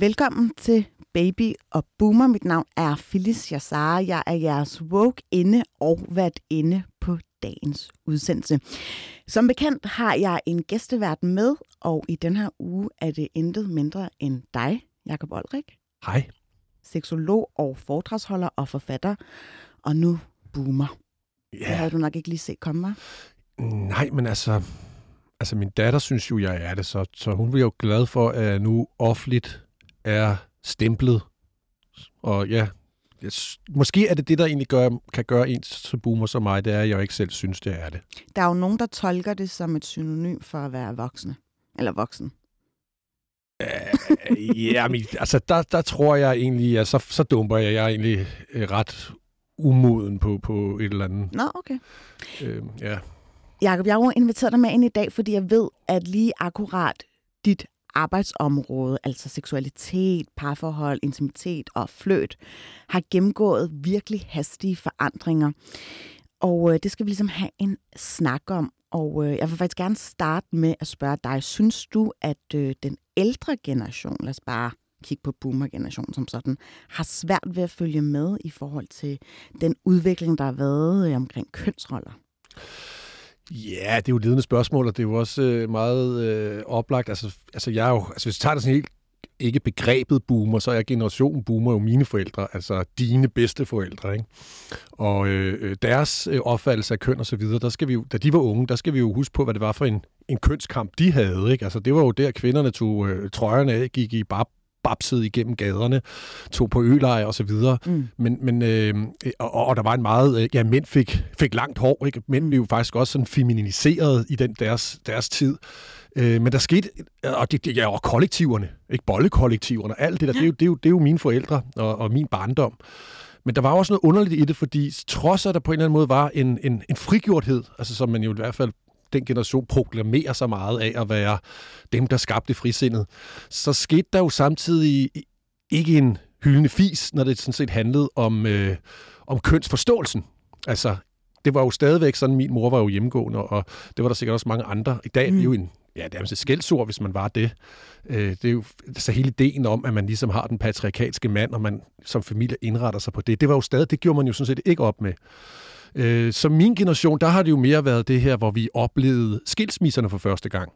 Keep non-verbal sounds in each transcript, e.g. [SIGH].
Velkommen til Baby og Boomer. Mit navn er Phyllis Yassara. Jeg er jeres woke inde og været inde på dagens udsendelse. Som bekendt har jeg en gæstevært med, og i den her uge er det intet mindre end dig, Jakob Olrik. Hej. Seksolog og foredragsholder og forfatter, og nu boomer. Det Ja, havde du nok ikke lige set komme, var? nej, men altså, altså min datter synes jo, jeg er det, så, så hun bliver jo glad for, at jeg nu offentligt er stemplet. Og ja, jeg, måske er det det, der egentlig gør, kan gøre en så boomer som mig, det er, at jeg ikke selv synes, det er det. Der er jo nogen, der tolker det som et synonym for at være voksne. Eller voksen. Øh, ja, men, altså der, der tror jeg egentlig, at så, så dumper jeg. Jeg er egentlig øh, ret umoden på, på et eller andet. Nå, okay. Øh, ja. Jakob, jeg har jo inviteret dig med ind i dag, fordi jeg ved, at lige akkurat dit arbejdsområde, altså seksualitet, parforhold, intimitet og fløt, har gennemgået virkelig hastige forandringer. Og øh, det skal vi ligesom have en snak om. Og øh, jeg vil faktisk gerne starte med at spørge dig, synes du, at øh, den ældre generation, lad os bare kigge på boomer-generationen som sådan, har svært ved at følge med i forhold til den udvikling, der har været øh, omkring kønsroller? Ja, det er jo et ledende spørgsmål, og det er jo også øh, meget øh, oplagt. Altså, altså, jeg er jo, altså, hvis vi tager det sådan helt ikke begrebet boomer, så er generationen boomer jo mine forældre, altså dine bedste forældre. Ikke? Og øh, øh, deres øh, opfattelse af køn og så videre, der skal vi jo, da de var unge, der skal vi jo huske på, hvad det var for en, en kønskamp, de havde. Ikke? Altså, det var jo der, kvinderne tog øh, trøjerne af, gik i bare babsede igennem gaderne, tog på øleje og så videre. Mm. Men, men øh, og, og der var en meget, øh, ja, mænd fik, fik langt hår, ikke? Mænd blev jo faktisk også sådan feminiseret i den deres, deres tid. Øh, men der skete, og det, ja, og kollektiverne, ikke bollekollektiverne, alt det der, det, er jo, det, er jo, det er jo mine forældre og, og min barndom. Men der var også noget underligt i det, fordi trods at der på en eller anden måde var en, en, en frigjorthed, altså som man jo i hvert fald den generation proklamerer så meget af at være dem, der skabte frisindet, så skete der jo samtidig ikke en hyldende fis, når det sådan set handlede om, øh, om kønsforståelsen. Altså, det var jo stadigvæk sådan, min mor var jo hjemmegående, og det var der sikkert også mange andre. I dag er det jo en, ja, det er et skældsord, hvis man var det. Øh, det er jo så hele ideen om, at man ligesom har den patriarkalske mand, og man som familie indretter sig på det. Det var jo stadig, det gjorde man jo sådan set ikke op med. Øh, så min generation, der har det jo mere været det her, hvor vi oplevede skilsmisserne for første gang.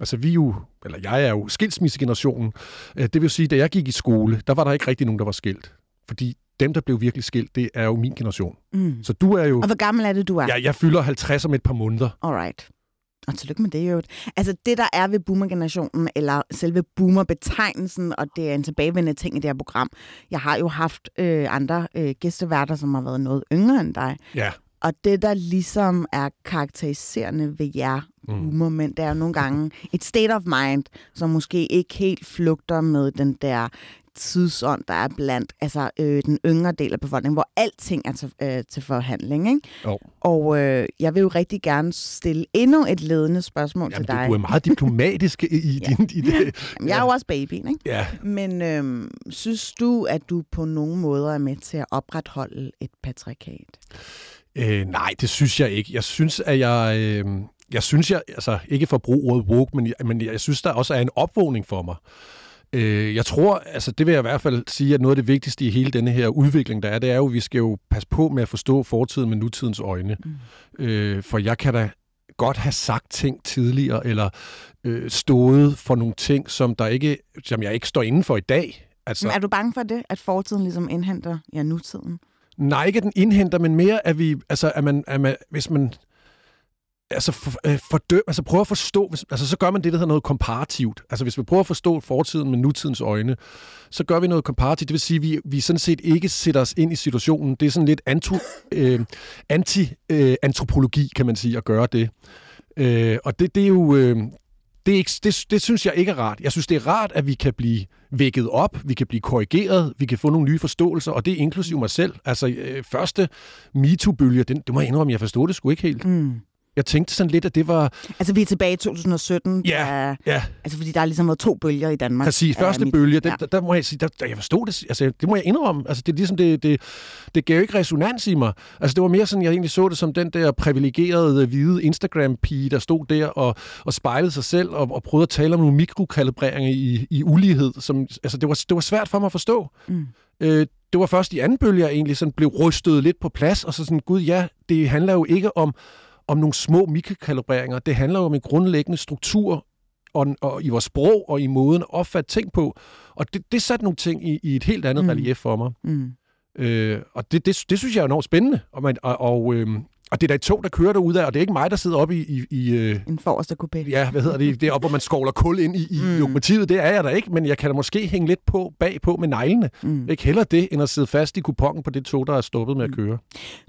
Altså vi er jo, eller jeg er jo skilsmissegenerationen. Øh, Det vil sige, da jeg gik i skole, der var der ikke rigtig nogen, der var skilt. Fordi dem, der blev virkelig skilt, det er jo min generation. Mm. Så du er jo... Og hvor gammel er det, du er? Ja, jeg fylder 50 om et par måneder. Alright. Og tillykke med det jo. Altså det, der er ved boomer-generationen, eller selve boomer-betegnelsen, og det er en tilbagevendende ting i det her program. Jeg har jo haft øh, andre øh, gæsteværter, som har været noget yngre end dig. Ja. Og det, der ligesom er karakteriserende ved jer Mm. boomer-mænd, det er jo nogle gange et state of mind, som måske ikke helt flugter med den der tidsånd, der er blandt altså, øh, den yngre del af befolkningen, hvor alting er til, øh, til forhandling. Ikke? Jo. Og øh, jeg vil jo rigtig gerne stille endnu et ledende spørgsmål Jamen, til dig. du er meget diplomatisk i, [LAUGHS] Ja. din, i det. Jamen, jeg er jo også babyen, ikke? Ja, Men øh, synes du, at du på nogle måder er med til at opretholde et patriarkat? øh, nej, det synes jeg ikke. Jeg synes, at jeg... Øh, jeg synes, jeg, altså ikke for at bruge ordet woke, men jeg, men jeg synes, der også er en opvågning for mig. Øh, jeg tror, altså det vil jeg i hvert fald sige, at noget af det vigtigste i hele denne her udvikling, der er, det er jo, at vi skal jo passe på med at forstå fortiden med nutidens øjne. Mm. Øh, for jeg kan da godt have sagt ting tidligere, eller øh, stået for nogle ting, som, der ikke, som jeg ikke står inden for i dag. Altså, Men er du bange for det, at fortiden ligesom indhenter ja, nutiden? Nej, ikke at den indhenter, men mere, at vi, altså, at man, at man hvis man, altså, for, øh, fordøm, altså prøver at forstå, hvis, altså så gør man det, der hedder noget komparativt. Altså hvis vi prøver at forstå fortiden med nutidens øjne, så gør vi noget komparativt. Det vil sige, at vi, vi sådan set ikke sætter os ind i situationen. Det er sådan lidt anto, øh, anti-antropologi, øh, kan man sige, at gøre det. Øh, og det, det er jo... Øh, det, er ikke, det, det synes jeg ikke er rart. Jeg synes, det er rart, at vi kan blive vækket op, vi kan blive korrigeret, vi kan få nogle nye forståelser, og det er inklusiv mig selv. Altså, øh, første MeToo-bølge, det må jeg indrømme, jeg forstod det sgu ikke helt. Mm. Jeg tænkte sådan lidt, at det var... Altså, vi er tilbage i 2017. Ja, der, ja. Altså, fordi der har ligesom været to bølger i Danmark. Præcis. Første mit, bølge, den, ja. der, der, må jeg sige, der, der, jeg forstod det, altså, det må jeg indrømme. Altså, det er ligesom, det, det, det gav ikke resonans i mig. Altså, det var mere sådan, jeg egentlig så det som den der privilegerede hvide Instagram-pige, der stod der og, og spejlede sig selv og, og prøvede at tale om nogle mikrokalibreringer i, i ulighed. Som, altså, det var, det var svært for mig at forstå. Mm. Øh, det var først i anden bølge, jeg egentlig sådan blev rystet lidt på plads, og så sådan, gud ja, det handler jo ikke om om nogle små mikrokalibreringer. Det handler jo om en grundlæggende struktur og, og i vores sprog og i måden at opfatte ting på. Og det, det satte nogle ting i, i et helt andet mm. relief for mig. Mm. Øh, og det, det, det synes jeg er enormt spændende. Og, man, og, og, øh, og det er da et tog, der kører derude af, og det er ikke mig, der sidder oppe i... i, i øh, en forreste coupé. Ja, hvad hedder det? Det er op, hvor man skovler kul ind i, i mm. lokomotivet. Det er jeg da ikke, men jeg kan da måske hænge lidt på bagpå med neglene. Mm. Ikke heller det, end at sidde fast i kupongen på det tog, der er stoppet med at køre.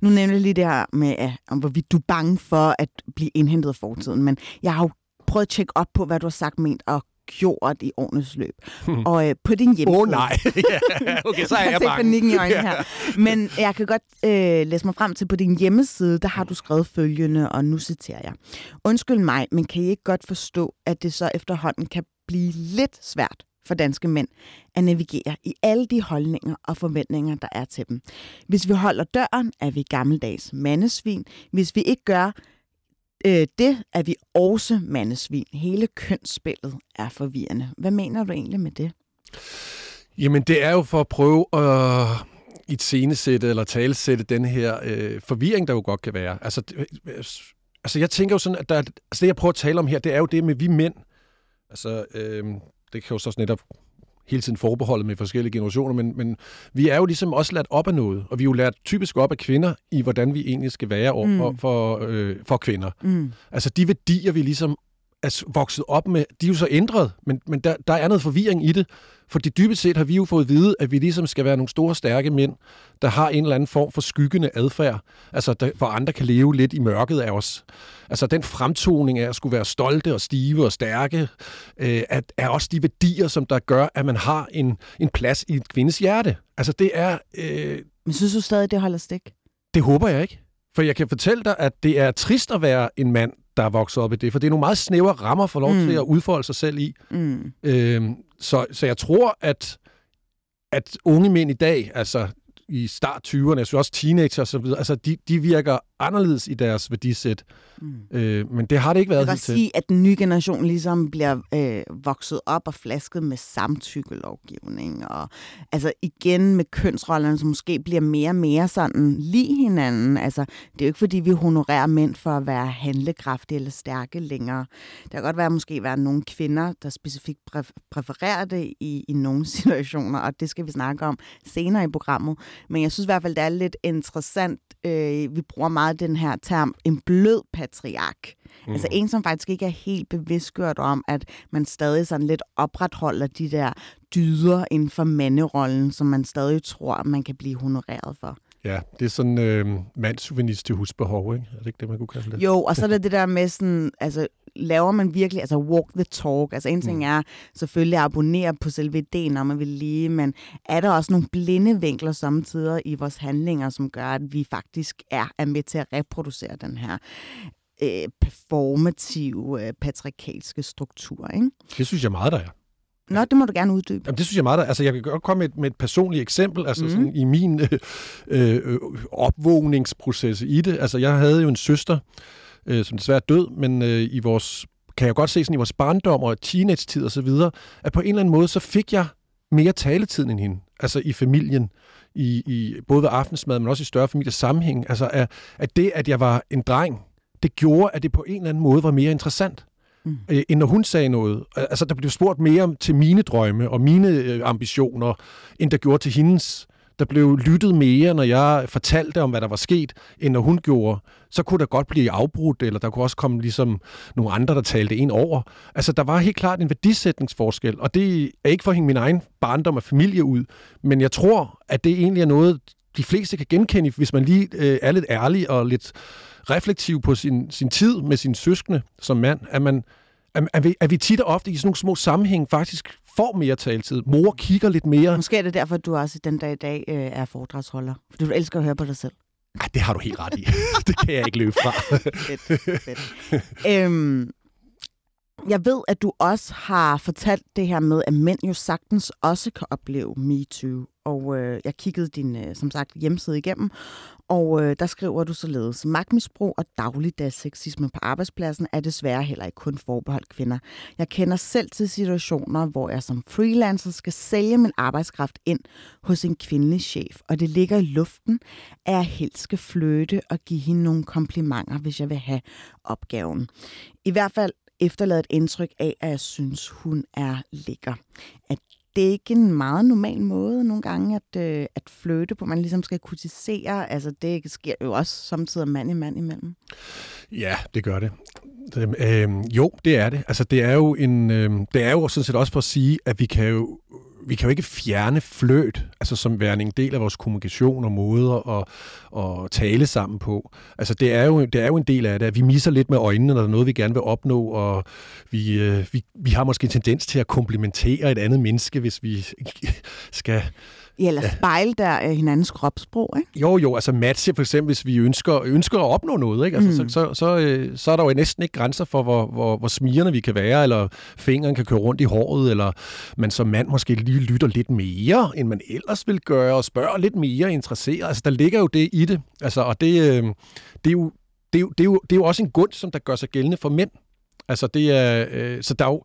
Nu nævner jeg lige det her med, om hvorvidt du er bange for at blive indhentet af fortiden, men jeg har jo prøvet at tjekke op på, hvad du har sagt, ment og gjort i årenes løb. Hmm. Og øh, på din hjemmeside... Åh oh, nej! [LAUGHS] okay, så er jeg, jeg bange. panikken i øjnene her. Men jeg kan godt øh, læse mig frem til, på din hjemmeside, der har du skrevet følgende, og nu citerer jeg. Undskyld mig, men kan I ikke godt forstå, at det så efterhånden kan blive lidt svært for danske mænd at navigere i alle de holdninger og forventninger, der er til dem. Hvis vi holder døren, er vi gammeldags mandesvin. Hvis vi ikke gør, øh, det er vi også mandesvin. Hele kønsspillet er forvirrende. Hvad mener du egentlig med det? Jamen, det er jo for at prøve at i et scenesætte eller talesætte den her øh, forvirring, der jo godt kan være. Altså, det, øh, altså jeg tænker jo sådan, at der, altså det, jeg prøver at tale om her, det er jo det med vi mænd. Altså, øh, det kan jo så netop hele tiden forbeholdet med forskellige generationer, men, men vi er jo ligesom også lært op af noget, og vi er jo lært typisk op af kvinder i, hvordan vi egentlig skal være over for, mm. for, øh, for kvinder. Mm. Altså de værdier, vi ligesom er vokset op med, de er jo så ændret, men, men der, der er noget forvirring i det, fordi dybest set har vi jo fået at vide, at vi ligesom skal være nogle store, stærke mænd, der har en eller anden form for skyggende adfærd, altså der, hvor andre kan leve lidt i mørket af os. Altså den fremtoning af at skulle være stolte og stive og stærke, øh, at, er også de værdier, som der gør, at man har en, en plads i et kvindes hjerte. Altså det er... Øh, Men synes du stadig, det holder stik? Det håber jeg ikke. For jeg kan fortælle dig, at det er trist at være en mand, der er vokset op i det, for det er nogle meget snævre rammer for lov mm. til at udfolde sig selv i. Mm. Øhm, så, så jeg tror, at, at unge mænd i dag, altså i start 20'erne, jeg synes også teenager og så videre, altså de, de virker anderledes i deres værdisæt. Mm. Øh, men det har det ikke været Jeg kan sige, at den nye generation ligesom bliver øh, vokset op og flasket med samtykkelovgivning. Og altså igen med kønsrollerne, som måske bliver mere og mere sådan lige hinanden. Altså, det er jo ikke, fordi vi honorerer mænd for at være handlekraftige eller stærke længere. Der kan godt være måske være nogle kvinder, der specifikt præfererer det i, i nogle [LAUGHS] situationer, og det skal vi snakke om senere i programmet. Men jeg synes i hvert fald, det er lidt interessant. Øh, vi bruger meget den her term, en blød patriark. Mm. Altså en, som faktisk ikke er helt bevidstgjort om, at man stadig sådan lidt opretholder de der dyder inden for manderollen, som man stadig tror, man kan blive honoreret for. Ja, det er sådan øh, mandsjuvenist til husbehov, ikke? Er det ikke det, man kunne kalde det? Jo, og så er det det der med sådan, altså laver man virkelig, altså walk the talk. Altså en ting mm. er selvfølgelig at abonnere på selve ideen om, at vi lige, men er der også nogle blinde vinkler samtidig i vores handlinger, som gør, at vi faktisk er, er med til at reproducere den her øh, performative, øh, patriarkalske struktur, ikke? Det synes jeg meget, der er. Nå, det må du gerne uddybe. Jamen, det synes jeg meget. Altså, jeg kan godt komme med et, med et personligt eksempel, altså mm. sådan, i min øh, øh, opvågningsproces i det. Altså, jeg havde jo en søster, øh, som desværre er død, men øh, i vores, kan jeg godt se sådan i vores barndom og teenage-tid og så videre, at på en eller anden måde, så fik jeg mere taletid end hende. Altså i familien, i, i både ved aftensmad, men også i større familiesammenhæng. Altså at, at det, at jeg var en dreng, det gjorde, at det på en eller anden måde var mere interessant. Mm. Øh, end når hun sagde noget. Altså, der blev spurgt mere til mine drømme og mine øh, ambitioner, end der gjorde til hendes. Der blev lyttet mere, når jeg fortalte om, hvad der var sket, end når hun gjorde. Så kunne der godt blive afbrudt, eller der kunne også komme ligesom nogle andre, der talte en over. Altså, der var helt klart en værdisætningsforskel, og det er ikke for at hænge min egen barndom og familie ud, men jeg tror, at det egentlig er noget, de fleste kan genkende, hvis man lige øh, er lidt ærlig og lidt reflektiv på sin, sin tid med sine søskende som mand, at man, at, at, vi, at vi tit og ofte i sådan nogle små sammenhæng faktisk får mere taletid. Mor kigger lidt mere. Måske er det derfor, at du også den dag i dag øh, er foredragsholder. For du elsker at høre på dig selv. Ej, det har du helt ret i. [LAUGHS] det kan jeg ikke løbe fra. [LAUGHS] fedt, fedt. øhm, jeg ved, at du også har fortalt det her med, at mænd jo sagtens også kan opleve MeToo. Og øh, jeg kiggede din, øh, som sagt, hjemmeside igennem, og øh, der skriver du således, magtmisbrug og dagligdags sexisme på arbejdspladsen er desværre heller ikke kun forbeholdt kvinder. Jeg kender selv til situationer, hvor jeg som freelancer skal sælge min arbejdskraft ind hos en kvindelig chef, og det ligger i luften, at jeg helst skal flytte og give hende nogle komplimenter, hvis jeg vil have opgaven. I hvert fald efterlade et indtryk af, at jeg synes, hun er lækker. At det er ikke en meget normal måde nogle gange at, øh, at flytte på. Man ligesom skal kutisere. Altså, det sker jo også samtidig mand i mand imellem. Ja, det gør det. det øh, jo, det er det. Altså, det er jo en, øh, det er jo sådan set også for at sige, at vi kan jo vi kan jo ikke fjerne fløt, altså som værende en del af vores kommunikation og måder at, at tale sammen på. Altså det er, jo, det er jo en del af det, at vi misser lidt med øjnene, når der er noget, vi gerne vil opnå, og vi, øh, vi, vi har måske en tendens til at komplementere et andet menneske, hvis vi [LAUGHS] skal Ja, eller spejle der øh, hinandens kropssprog, ikke? Jo, jo, altså matche for eksempel, hvis vi ønsker, ønsker at opnå noget, ikke? Altså, mm. så, så, så, øh, så er der jo næsten ikke grænser for, hvor, hvor, hvor smirende vi kan være, eller fingeren kan køre rundt i håret, eller man som mand måske lige lytter lidt mere, end man ellers vil gøre, og spørger lidt mere interesseret. Altså, der ligger jo det i det. Altså, og det, øh, det, er jo, det, er jo, det, er jo, det er jo også en gunst, som der gør sig gældende for mænd. Altså, det er, øh, så der er jo,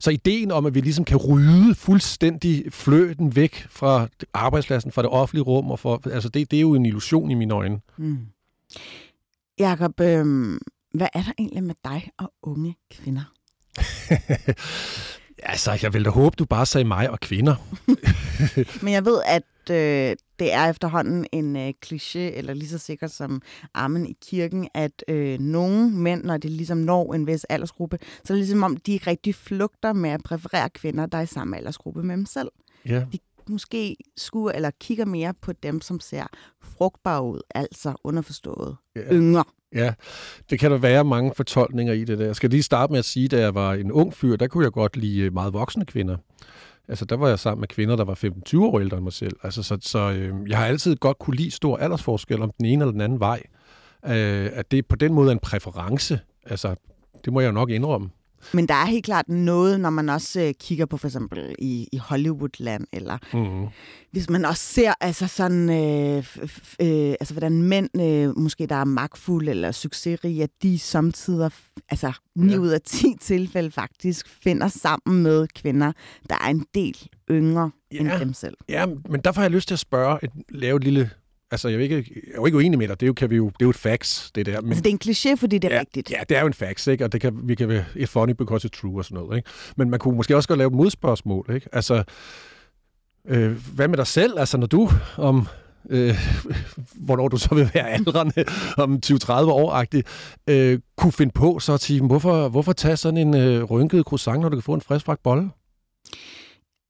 så ideen om, at vi ligesom kan rydde fuldstændig fløten væk fra arbejdspladsen, fra det offentlige rum, og for, altså det, det er jo en illusion i mine øjne. Mm. Jakob, øh, hvad er der egentlig med dig og unge kvinder? [LAUGHS] altså, jeg vil da håbe, du bare sagde mig og kvinder. [LAUGHS] Men jeg ved, at øh, det er efterhånden en øh, kliché, eller lige så sikkert som armen i kirken, at øh, nogle mænd, når de ligesom når en vis aldersgruppe, så er det ligesom om, de rigtig flugter med at præferere kvinder, der er i samme aldersgruppe med dem selv. Ja. De måske skuer eller kigger mere på dem, som ser frugtbare ud, altså underforstået ja. yngre. Ja, det kan der være mange fortolkninger i det der. Jeg skal lige starte med at sige, at da jeg var en ung fyr, der kunne jeg godt lide øh, meget voksne kvinder. Altså, der var jeg sammen med kvinder, der var 15-20 år ældre end mig selv. Altså, så så øh, jeg har altid godt kunne lide stor aldersforskel om den ene eller den anden vej. Øh, at det på den måde er en præference. Altså, det må jeg jo nok indrømme. Men der er helt klart noget, når man også øh, kigger på for eksempel i, i Hollywoodland, eller mm. hvis man også ser altså sådan, øh, øh, altså hvordan mænd, øh, måske der er magtfulde eller succesrige, at de samtidig, altså 9 ja. ud af 10 tilfælde faktisk, finder sammen med kvinder, der er en del yngre ja. end dem selv. Ja, men derfor har jeg lyst til at spørge, et, lave et lille Altså, jeg er, ikke, jeg er jo ikke uenig med dig. Det er jo, kan vi jo, det er jo et fax, det der. Men, altså, det er en kliché, fordi det er ja, rigtigt. Ja, det er jo en fax, ikke? Og det kan, vi kan være et funny because it's true og sådan noget, ikke? Men man kunne måske også godt lave et modspørgsmål, ikke? Altså, øh, hvad med dig selv? Altså, når du om... Øh, [LAUGHS] hvornår du så vil være aldrende [LAUGHS] om 20-30 år øh, kunne finde på så at sige, hvorfor, hvorfor tage sådan en øh, rynket croissant, når du kan få en frisk bolle?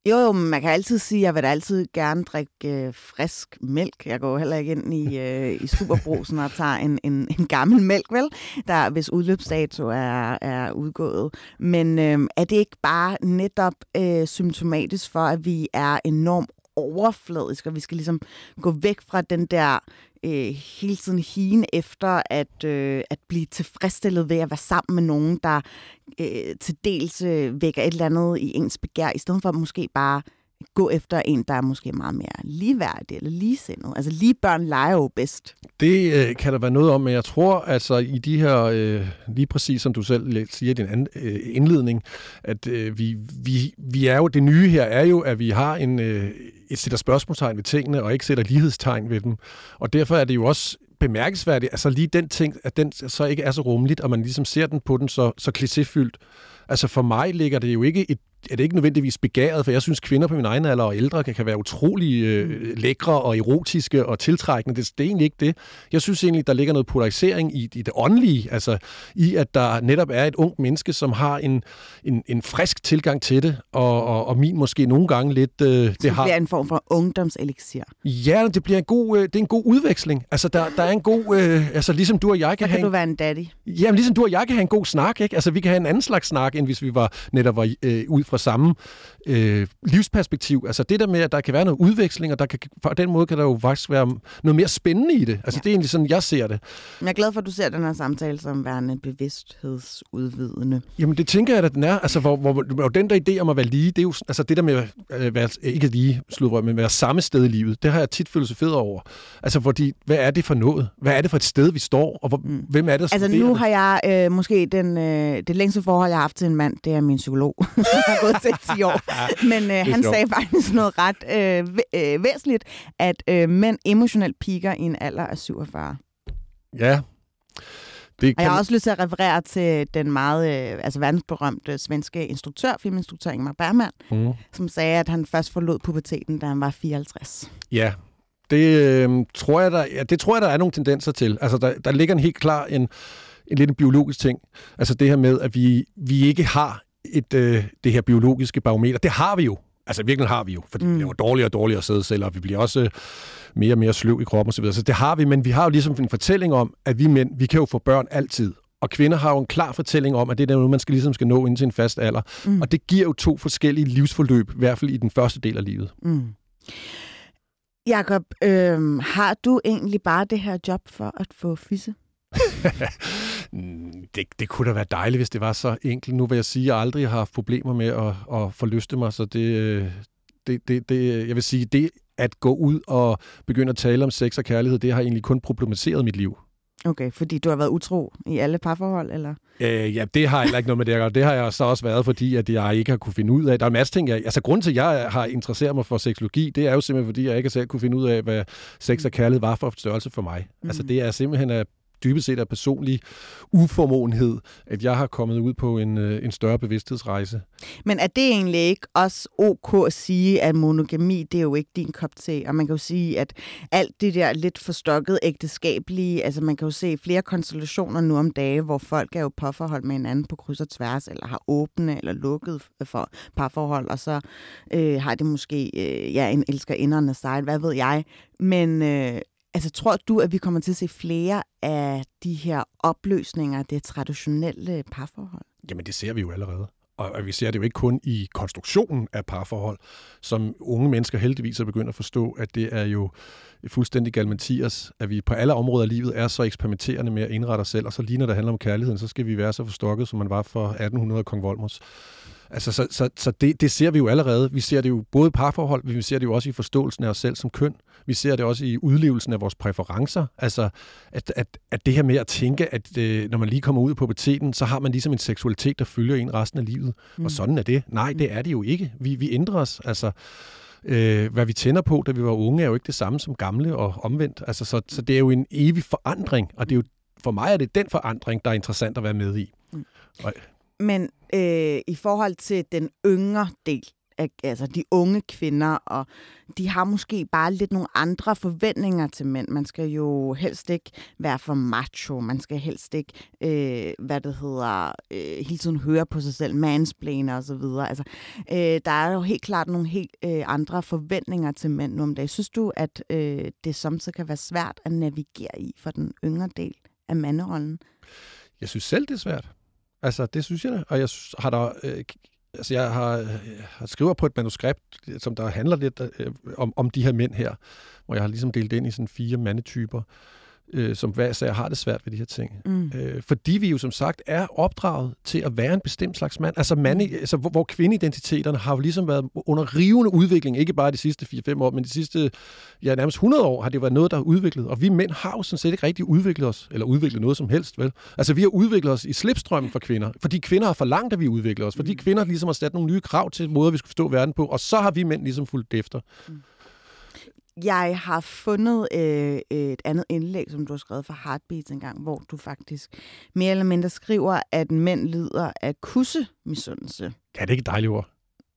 Jo, jo, man kan altid sige, at jeg vil altid gerne drikke øh, frisk mælk. Jeg går heller ikke ind i, [LAUGHS] øh, i superbrusen og tager en, en, en gammel mælk, vel? Der, hvis udløbsdato er, er udgået. Men øh, er det ikke bare netop øh, symptomatisk for, at vi er enormt overfladisk, og vi skal ligesom gå væk fra den der øh, hele tiden hien efter at, øh, at blive tilfredsstillet ved at være sammen med nogen, der øh, til dels øh, vækker et eller andet i ens begær, i stedet for måske bare gå efter en, der er måske meget mere ligeværdig eller ligesindet. Altså lige børn leger jo bedst. Det øh, kan der være noget om, men jeg tror altså i de her, øh, lige præcis som du selv siger i din anden, øh, indledning, at øh, vi, vi, vi er jo, det nye her er jo, at vi har en, øh, et sætter spørgsmålstegn ved tingene, og ikke sætter lighedstegn ved dem. Og derfor er det jo også bemærkelsesværdigt, altså lige den ting, at den så ikke er så rummeligt, og man ligesom ser den på den så, så klichéfyldt. Altså for mig ligger det jo ikke et er det ikke nødvendigvis begæret, for jeg synes, kvinder på min egen alder og ældre kan, kan være utrolig øh, lækre og erotiske og tiltrækkende. Det, det er egentlig ikke det. Jeg synes egentlig, der ligger noget polarisering i, i det åndelige, altså i, at der netop er et ungt menneske, som har en, en, en frisk tilgang til det, og, og, og min måske nogle gange lidt... Øh, det, det har... bliver en form for ungdomselixir. Ja, det bliver en god, øh, det er en god udveksling. Altså, der, der er en god... Øh, altså, ligesom du og jeg kan Der have... kan du en- være en daddy. Jamen, ligesom du og jeg kan have en god snak, ikke? Altså, vi kan have en anden slags snak, end hvis vi var netop var øh, ud fra samme øh, livsperspektiv. Altså, det der med, at der kan være noget udveksling, og der kan, på den måde kan der jo faktisk være noget mere spændende i det. Altså, Ja. det er egentlig sådan, jeg ser det. Men jeg er glad for, at du ser den her samtale som værende bevidsthedsudvidende. Jamen, det tænker jeg, at den er. Altså, hvor, hvor, hvor den der idé om at være lige, det er jo altså, det der med at øh, være, ikke lige sludrøg, men være samme sted i livet, det har jeg tit filosoferet over. Altså, fordi, hvad er det for noget? Hvad er det for et sted, vi står? Og hvor, mm. hvem er det, der Altså nu har jeg øh, måske den, øh, det længste forhold, jeg har haft til en mand, det er min psykolog. [LAUGHS] jeg har gået til i 10 år. Men øh, han sagde faktisk noget ret øh, øh, væsentligt, at øh, mænd emotionelt piker i en alder af 47. Ja. Det Og jeg har også lyst til at referere til den meget øh, altså verdensberømte svenske instruktør, filminstruktør Ingmar Bergman, Mm. som sagde, at han først forlod puberteten, da han var 54. Ja, det, øh, tror jeg, der, ja, det tror jeg, der er nogle tendenser til. Altså, der, der ligger en helt klar en, en lidt en biologisk ting. Altså det her med, at vi, vi ikke har et, øh, det her biologiske barometer. Det har vi jo. Altså virkelig har vi jo, fordi mm. vi laver dårligere og dårligere sædceller, og vi bliver også øh, mere og mere sløv i kroppen osv. Så det har vi, men vi har jo ligesom en fortælling om, at vi mænd, vi kan jo få børn altid. Og kvinder har jo en klar fortælling om, at det er noget, man skal, ligesom skal nå ind til en fast alder. Mm. Og det giver jo to forskellige livsforløb, i hvert fald i den første del af livet. Mm. Jakob, øh, har du egentlig bare det her job for at få fisse? [LAUGHS] Mm, det, det kunne da være dejligt, hvis det var så enkelt. Nu vil jeg sige, at jeg aldrig har haft problemer med at, at forlyste mig, så det, øh, det, det, det, jeg vil sige, det at gå ud og begynde at tale om sex og kærlighed, det har egentlig kun problematiseret mit liv. Okay, fordi du har været utro i alle parforhold, eller? Øh, ja, det har heller ikke noget med det at gøre. Det har jeg så også været, fordi at jeg ikke har kunne finde ud af. Der er en masse ting, jeg, altså grunden til, at jeg har interesseret mig for seksologi, det er jo simpelthen, fordi jeg ikke selv kunne finde ud af, hvad sex og kærlighed var for størrelse for mig. Mm. Altså det er simpelthen af dybest set af personlig uformåenhed, at jeg har kommet ud på en, øh, en større bevidsthedsrejse. Men er det egentlig ikke også ok at sige, at monogami, det er jo ikke din kop te? Og man kan jo sige, at alt det der lidt forstokket ægteskabelige, altså man kan jo se flere konstellationer nu om dage, hvor folk er jo påforhold med hinanden på kryds og tværs, eller har åbne eller lukket for parforhold, og så øh, har det måske øh, ja, en elsker inderne side, hvad ved jeg. Men øh, altså, tror du, at vi kommer til at se flere af de her opløsninger af det traditionelle parforhold? Jamen, det ser vi jo allerede. Og vi ser det jo ikke kun i konstruktionen af parforhold, som unge mennesker heldigvis er begyndt at forstå, at det er jo fuldstændig galmatiers, at vi på alle områder af livet er så eksperimenterende med at indrette os selv, og så lige når det handler om kærligheden, så skal vi være så forstokket, som man var for 1800 kong Volmers. Altså, så, så, så det, det ser vi jo allerede. Vi ser det jo både i parforhold, men vi ser det jo også i forståelsen af os selv som køn. Vi ser det også i udlevelsen af vores præferencer. Altså, at, at, at det her med at tænke, at øh, når man lige kommer ud på puberteten, så har man ligesom en seksualitet, der følger en resten af livet. Mm. Og sådan er det. Nej, det er det jo ikke. Vi, vi ændrer os. Altså, øh, hvad vi tænder på, da vi var unge, er jo ikke det samme som gamle og omvendt. Altså, så, så det er jo en evig forandring, og det er jo, for mig er det den forandring, der er interessant at være med i. Mm. Og, men øh, i forhold til den yngre del, altså de unge kvinder, og de har måske bare lidt nogle andre forventninger til mænd. Man skal jo helst ikke være for macho, man skal helst ikke, øh, hvad det hedder, øh, hele tiden høre på sig selv, mansplaner og så videre. Altså, øh, der er jo helt klart nogle helt øh, andre forventninger til mænd nu om dagen. Synes du, at øh, det samtidig kan være svært at navigere i for den yngre del af manderollen? Jeg synes selv, det er svært. Altså, det synes jeg da. Og jeg har der... Øh, altså, jeg har, øh, jeg har skriver på et manuskript, som der handler lidt øh, om, om de her mænd her, hvor jeg har ligesom delt ind i sådan fire mandetyper, øh, som hver især har det svært ved de her ting. Mm. Øh, fordi vi jo som sagt er opdraget til at være en bestemt slags mand. Altså, mande, altså hvor, hvor kvindeidentiteterne har jo ligesom været under rivende udvikling, ikke bare de sidste 4-5 år, men de sidste ja, nærmest 100 år har det været noget, der er udviklet. Og vi mænd har jo sådan set ikke rigtig udviklet os, eller udviklet noget som helst, vel? Altså, vi har udviklet os i slipstrømmen for kvinder, fordi kvinder har forlangt, at vi udvikler os, fordi kvinder ligesom har sat nogle nye krav til måder, vi skal forstå verden på, og så har vi mænd ligesom fulgt efter. Jeg har fundet øh, et andet indlæg, som du har skrevet for Heartbeats engang, hvor du faktisk mere eller mindre skriver, at mænd lider af kussemisundelse. Ja, det er ikke et dejligt ord.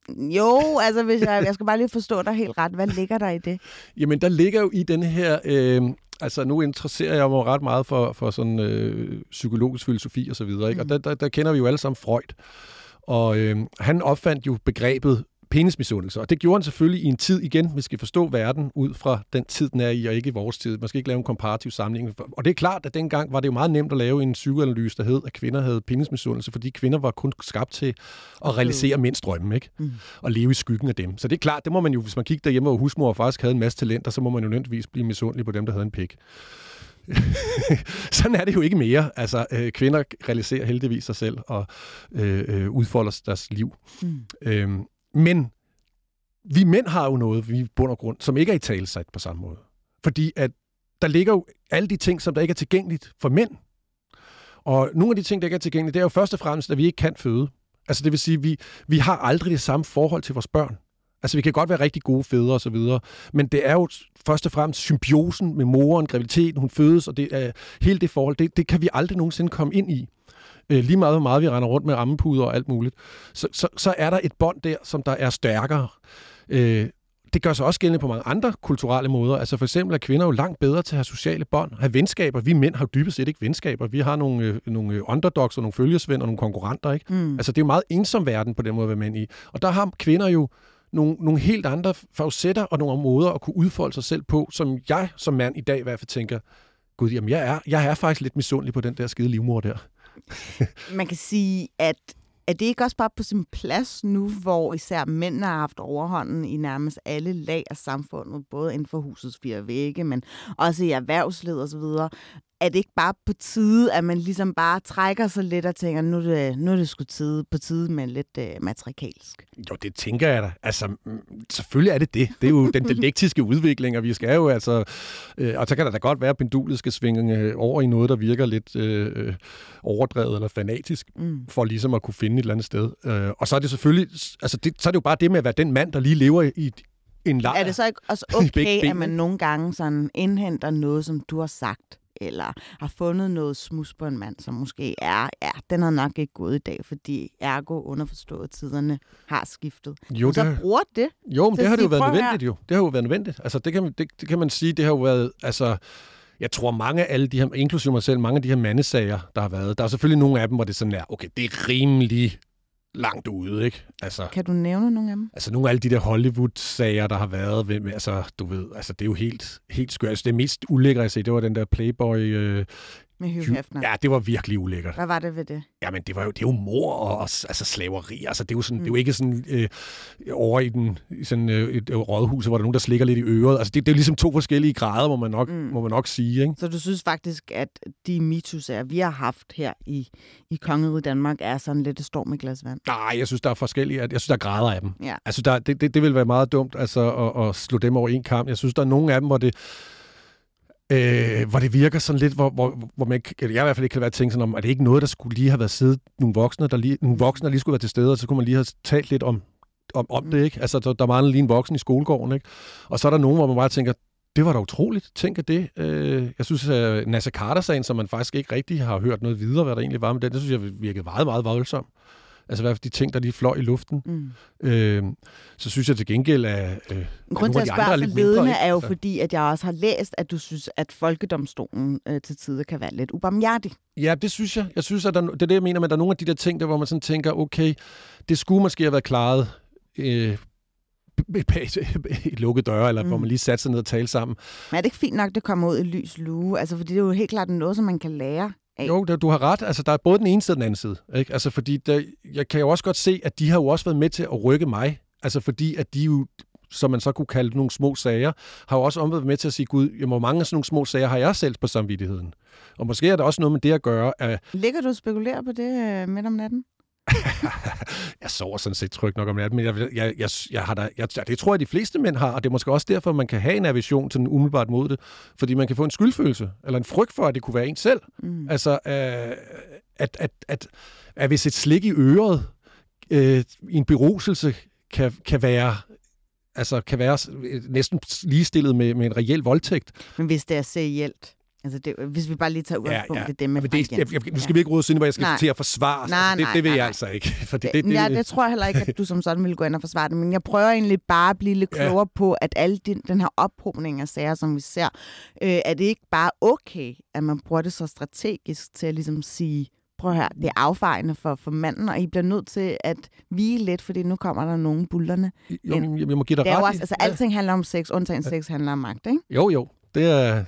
Jo, altså hvis jeg, jeg skal bare lige forstå dig helt ret. Hvad ligger der i det? Jamen, der ligger jo i den her... Øh, altså, nu interesserer jeg mig ret meget for, for sådan øh, psykologisk filosofi og så videre, ikke? Og der, der, der kender vi jo alle sammen Freud. Og øh, han opfandt jo begrebet penismisundelse. Og det gjorde han selvfølgelig i en tid igen, vi skal forstå verden ud fra den tid, den er i, og ikke i vores tid. Man skal ikke lave en komparativ sammenligning. Og det er klart, at dengang var det jo meget nemt at lave en psykoanalyse, der hed, at kvinder havde penismisundelse, fordi kvinder var kun skabt til at realisere mænds drømme, ikke? Mm. Og leve i skyggen af dem. Så det er klart, det må man jo, hvis man kigger derhjemme, hvor husmor faktisk havde en masse talenter, så må man jo nødvendigvis blive misundelig på dem, der havde en pik. [LAUGHS] Sådan er det jo ikke mere. Altså, øh, kvinder realiserer heldigvis sig selv og øh, øh, udfolder deres liv. Mm. Øhm, men vi mænd har jo noget, vi bund og grund, som ikke er i talesat på samme måde. Fordi at der ligger jo alle de ting, som der ikke er tilgængeligt for mænd. Og nogle af de ting, der ikke er tilgængelige, det er jo først og fremmest, at vi ikke kan føde. Altså det vil sige, at vi, vi har aldrig det samme forhold til vores børn. Altså, vi kan godt være rigtig gode fædre og så videre, men det er jo først og fremmest symbiosen med moren, graviditeten, hun fødes, og det er, hele det forhold, det, det kan vi aldrig nogensinde komme ind i. Øh, lige meget, hvor meget vi render rundt med ammepuder og alt muligt. Så, så, så er der et bånd der, som der er stærkere. Øh, det gør sig også gældende på mange andre kulturelle måder. Altså for eksempel er kvinder jo langt bedre til at have sociale bånd, have venskaber. Vi mænd har jo dybest set ikke venskaber. Vi har nogle, øh, nogle underdogs og nogle følgesvend og nogle konkurrenter. Ikke? Mm. Altså det er jo meget ensom verden på den måde at være mænd i. Og der har kvinder jo nogle, nogle helt andre facetter og nogle måder at kunne udfolde sig selv på, som jeg som mand i dag i hvert fald tænker, gud, jamen jeg er, jeg er faktisk lidt misundelig på den der skide livmor der. [LAUGHS] Man kan sige, at er det ikke også bare på sin plads nu, hvor især mænd har haft overhånden i nærmest alle lag af samfundet, både inden for husets fire vægge, men også i erhvervslivet osv., er det ikke bare på tide, at man ligesom bare trækker sig lidt og tænker, nu er det, nu er det sgu tide, på tide med lidt uh, matrikalsk? Jo, det tænker jeg da. Altså, mm, selvfølgelig er det det. Det er jo [LAUGHS] den dialektiske udvikling, og vi skal jo altså... Øh, og så kan der da godt være, at pendulet skal svinge øh, over i noget, der virker lidt øh, øh, overdrevet eller fanatisk, mm. for ligesom at kunne finde et eller andet sted. Øh, og så er det selvfølgelig... Altså, det, så er det jo bare det med at være den mand, der lige lever i en lejr. Er det så ikke også [LAUGHS] okay, at man nogle gange sådan indhenter noget, som du har sagt? Eller har fundet noget smus på en mand, som måske er, ja, den har nok ikke gået i dag, fordi ergo underforstået tiderne har skiftet. Jo, og så det, bruger det. Jo, men det har det jo været nødvendigt jo. Det har jo været nødvendigt. Altså, det kan, det, det kan man sige, det har jo været, altså, jeg tror mange af alle de her, inklusive mig selv, mange af de her mandesager, der har været, der er selvfølgelig nogle af dem, hvor det sådan er, okay, det er rimelig langt ude, ikke? Altså, kan du nævne nogle af dem? Altså nogle af alle de der Hollywood-sager, der har været, ved, altså du ved, altså det er jo helt, helt skørt. Altså, det mest ulækre, jeg ser, det var den der Playboy øh, med Hugh Hefner. Ja, det var virkelig ulækkert. Hvad var det ved det? Jamen, det var jo, det er jo mor og, og altså slaveri. Altså, det er jo, sådan, mm. det er jo ikke sådan øh, over i den, sådan, øh, et, rådhus, hvor der er nogen, der slikker lidt i øret. Altså, det, det er ligesom to forskellige grader, må man nok, mm. må man nok sige. Ikke? Så du synes faktisk, at de MeToo-sager, vi har haft her i, i Kongeriget Danmark, er sådan lidt et storm i glas vand? Nej, jeg synes, der er forskellige. Jeg synes, der er grader af dem. Ja. Altså, der, det, det, det vil være meget dumt altså, at, at slå dem over en kamp. Jeg synes, der er nogle af dem, hvor det øh, hvor det virker sådan lidt, hvor, hvor, hvor man ikke, jeg i hvert fald ikke kan være tænkt sådan om, at det ikke noget, der skulle lige have været siddet nogle voksne, der lige, nogle voksne, der lige skulle være til stede, og så kunne man lige have talt lidt om, om, om det, ikke? Altså, der, der mangler lige en voksen i skolegården, ikke? Og så er der nogen, hvor man bare tænker, det var da utroligt. Tænk at det. Øh, jeg synes, at Nasser Carter-sagen, som man faktisk ikke rigtig har hørt noget videre, hvad der egentlig var med den, det synes jeg virkede meget, meget voldsomt. Altså hvad de ting, der lige fløj i luften. Mm. Øh, så synes jeg til gengæld, at øh, Grunden til at spørge for ledende er jo så. fordi, at jeg også har læst, at du synes, at folkedomstolen øh, til tider kan være lidt ubarmhjertig. Ja, det synes jeg. Jeg synes, at der, det er det, jeg mener, men der er nogle af de der ting, der, hvor man sådan tænker, okay, det skulle måske have været klaret øh, [LAUGHS] et lukket døre, eller mm. hvor man lige satte sig ned og tale sammen. Men er det ikke fint nok, det kommer ud i lys lue? Altså, for det er jo helt klart noget, som man kan lære af. Jo, du har ret. Altså, der er både den ene side og den anden side. Ikke? Altså, fordi der, jeg kan jo også godt se, at de har jo også været med til at rykke mig. Altså, fordi at de jo som man så kunne kalde nogle små sager, har jo også omvendt med til at sige, gud, jamen, hvor mange af sådan nogle små sager har jeg selv på samvittigheden? Og måske er der også noget med det at gøre. At... Ligger du og spekulerer på det øh, midt om natten? [LAUGHS] jeg sover sådan set trygt nok om natten, men jeg, jeg, jeg, jeg har da, jeg, det tror jeg, de fleste mænd har, og det er måske også derfor, man kan have en aversion til den umiddelbart mod det, fordi man kan få en skyldfølelse, eller en frygt for, at det kunne være en selv. Mm. Altså, øh, at, at, at, at hvis et slik i øret øh, i en beruselse kan, kan være altså kan være næsten ligestillet med, med en reel voldtægt. Men hvis det er serielt? Altså det, hvis vi bare lige tager udgangspunkt ja, ja. i det med det, jeg, jeg, Nu skal vi ikke råde ind, hvor jeg skal nej. til at forsvare. Nej, altså, det, det vil nej, jeg nej. altså ikke. For det, det, ja, det tror jeg heller ikke, at du som sådan vil gå ind og forsvare det. Men jeg prøver egentlig bare at blive lidt klogere ja. på, at alle den, den her ophobning af sager, som vi ser, øh, er det ikke bare okay, at man bruger det så strategisk til at ligesom sige, prøv høre, det er affejende for, for manden, og I bliver nødt til at vige lidt, fordi nu kommer der nogen bullerne. Jo, jeg, jeg må give dig Det ret. også, altså alting handler om sex, undtagen sex handler om magt, ikke? Jo, jo. Det er,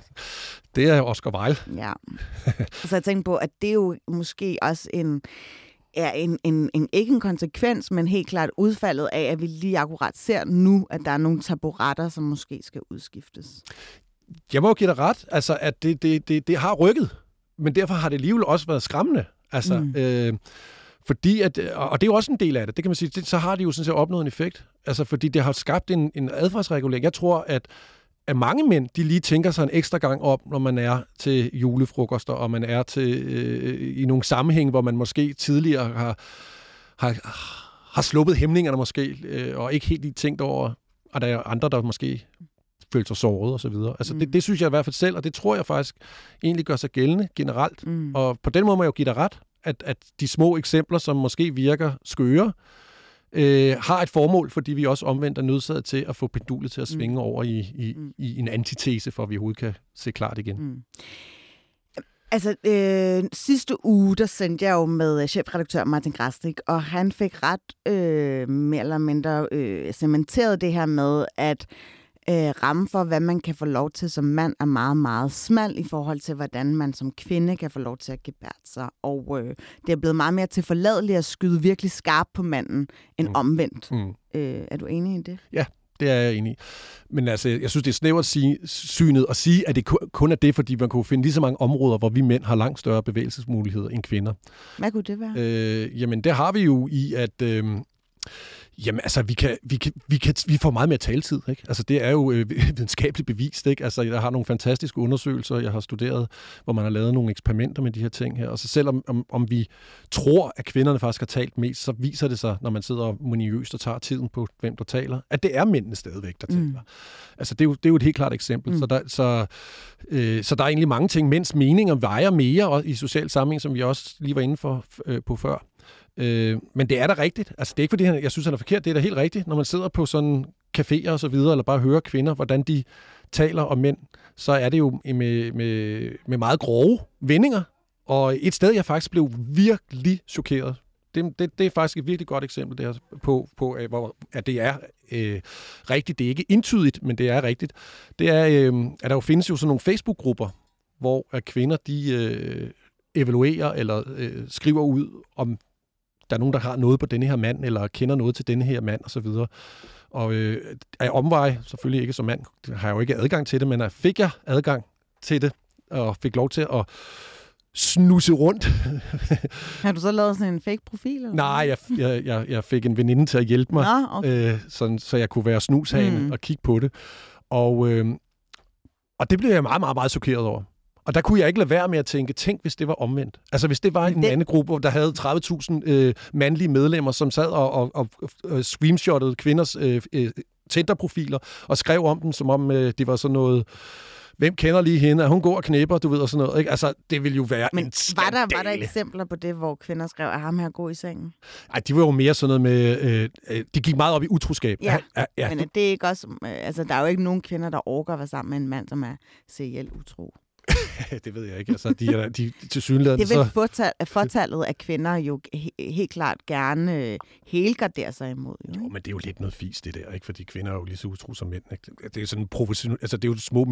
det er Oscar Wilde. Ja. [LAUGHS] så jeg tænkte på, at det er jo måske også en, er en, en, en, ikke en konsekvens, men helt klart udfaldet af, at vi lige akkurat ser nu, at der er nogle taburetter, som måske skal udskiftes. Jeg må jo give dig ret, altså, at det, det, det, det har rykket, men derfor har det alligevel også været skræmmende. Altså, Mm. øh, fordi at, og det er jo også en del af det, det kan man sige, det, så har de jo sådan set opnået en effekt. Altså, fordi det har skabt en, en adfærdsregulering. Jeg tror, at, at mange mænd, de lige tænker sig en ekstra gang op, når man er til julefrokoster, og man er til øh, i nogle sammenhæng, hvor man måske tidligere har, har, har sluppet hæmningerne måske, øh, og ikke helt lige tænkt over, og der er andre, der måske følte sig såret og så videre. Altså, mm. det, det synes jeg i hvert fald selv, og det tror jeg faktisk egentlig gør sig gældende generelt. Mm. Og på den måde må jeg jo give dig ret, at, at de små eksempler, som måske virker skøre, øh, har et formål, fordi vi også omvendt er nødsaget til at få pendulet til at svinge Mm. mm. over i, i, Mm. i en antitese, for at vi overhovedet kan se klart igen. Mm. Altså, øh, sidste uge, der sendte jeg jo med øh, chefredaktør Martin Grasnik, og han fik ret øh, mere eller mindre øh, cementeret det her med, at øh, rammen for, hvad man kan få lov til som mand, er meget, meget smal i forhold til, hvordan man som kvinde kan få lov til at gebære sig. Og øh, det er blevet meget mere til forladeligt at skyde virkelig skarpt på manden, end mm. Omvendt. Mm. Øh, er du enig i det? Det er jeg enig i. Men altså, jeg synes, det er snævert sige, synet at sige, at det ku- kun er det, fordi man kunne finde lige så mange områder, hvor vi mænd har langt større bevægelsesmuligheder end kvinder. Hvad kunne det være? Øh, jamen, det har vi jo i, at... Øh, Jamen, altså, vi, kan, vi, kan, vi, kan, vi får meget mere taletid, ikke? Altså, det er jo øh, [LAUGHS] videnskabeligt bevist, ikke? Altså, jeg har nogle fantastiske undersøgelser, jeg har studeret, hvor man har lavet nogle eksperimenter med de her ting her. Og så selvom om, om vi tror, at kvinderne faktisk har talt mest, så viser det sig, når man sidder moniøst og tager tiden på, hvem der taler, at det er mændene stadigvæk, der Mm. taler. Altså, det er, jo, det er jo et helt klart eksempel. Mm. Så, der, så, øh, så der er egentlig mange ting. Mænds meninger vejer mere og i social sammenhæng, som vi også lige var inde for øh, på før. Øh, men det er da rigtigt. Altså, det er ikke, fordi han, jeg synes, han er forkert. Det er da helt rigtigt. Når man sidder på sådan caféer og så videre, eller bare hører kvinder, hvordan de taler om mænd, så er det jo med, med, med meget grove vendinger. Og et sted, jeg faktisk blev virkelig chokeret, det, det, det er faktisk et virkelig godt eksempel der på, på hvor, at det er øh, rigtigt. Det er ikke intydigt, men det er rigtigt. Det er, øh, at der jo findes jo sådan nogle Facebook-grupper, hvor at kvinder de øh, evaluerer eller øh, skriver ud om der er nogen, der har noget på denne her mand, eller kender noget til denne her mand, og så videre. Og øh, af omvej, selvfølgelig ikke som mand, har jeg jo ikke adgang til det, men fik jeg adgang til det, og fik lov til at snuse rundt. [LAUGHS] Har du så lavet sådan en fake profil? Eller Nej, jeg, jeg, jeg, jeg fik en veninde til at hjælpe mig, Nå, okay. øh, sådan, så jeg kunne være snushane mm. og kigge på det. Og, øh, og det blev jeg meget, meget, meget chokeret over. Og der kunne jeg ikke lade være med at tænke, tænk hvis det var omvendt. Altså hvis det var en det- anden gruppe, der havde 30.000 øh, mandlige medlemmer, som sad og, og, og, og screenshottede kvinders øh, øh, Tinder-profiler og skrev om dem, som om øh, det var sådan noget, hvem kender lige hende, er hun går og knæpper, du ved, og sådan noget. Ikke? Altså, det ville jo være Men en var der, var der skandale. eksempler på det, hvor kvinder skrev, at ham her god i sengen? Ej, de var jo mere sådan noget med, øh, øh, de gik meget op i utroskab. Ja, ja, ja, Men er det ikke også... øh, Altså, der er jo ikke nogen kvinder, der orker at være sammen med en mand, som er serielt utro. [LAUGHS] det ved jeg ikke. Altså, de er de, til synligheden, Det er vel så... fortal, fortallet, at kvinder jo he- helt klart gerne øh, helgarderer sig imod. Jo, Jo, men det er jo lidt noget fis, det der, ikke? Fordi kvinder er jo lige så utro som mænd. Ikke? Det er sådan professionelt, altså det er jo små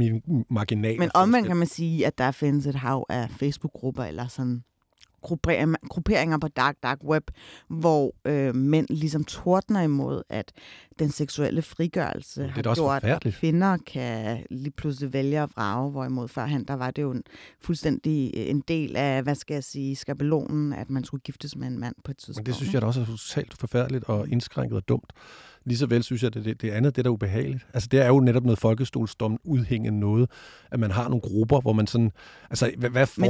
marginaler. Men omvendt kan man sige, at der findes et hav af Facebook-grupper eller sådan grupperinger på dark, dark web, hvor øh, mænd ligesom tordner imod, at den seksuelle frigørelse har da gjort, at kvinder kan lige pludselig vælge at vrage, hvorimod førhen, der var det jo en, fuldstændig øh, en del af, hvad skal jeg sige, skabelonen, at man skulle giftes med en mand på et tidspunkt. Men det synes jeg da også er totalt forfærdeligt og indskrænket og dumt. Lige så vel synes jeg, at det, det andet, det der er ubehageligt. Altså det er jo netop noget folkestolsdom udhængende noget, at man har nogle grupper, hvor man sådan... Altså hvad, hvad er Men-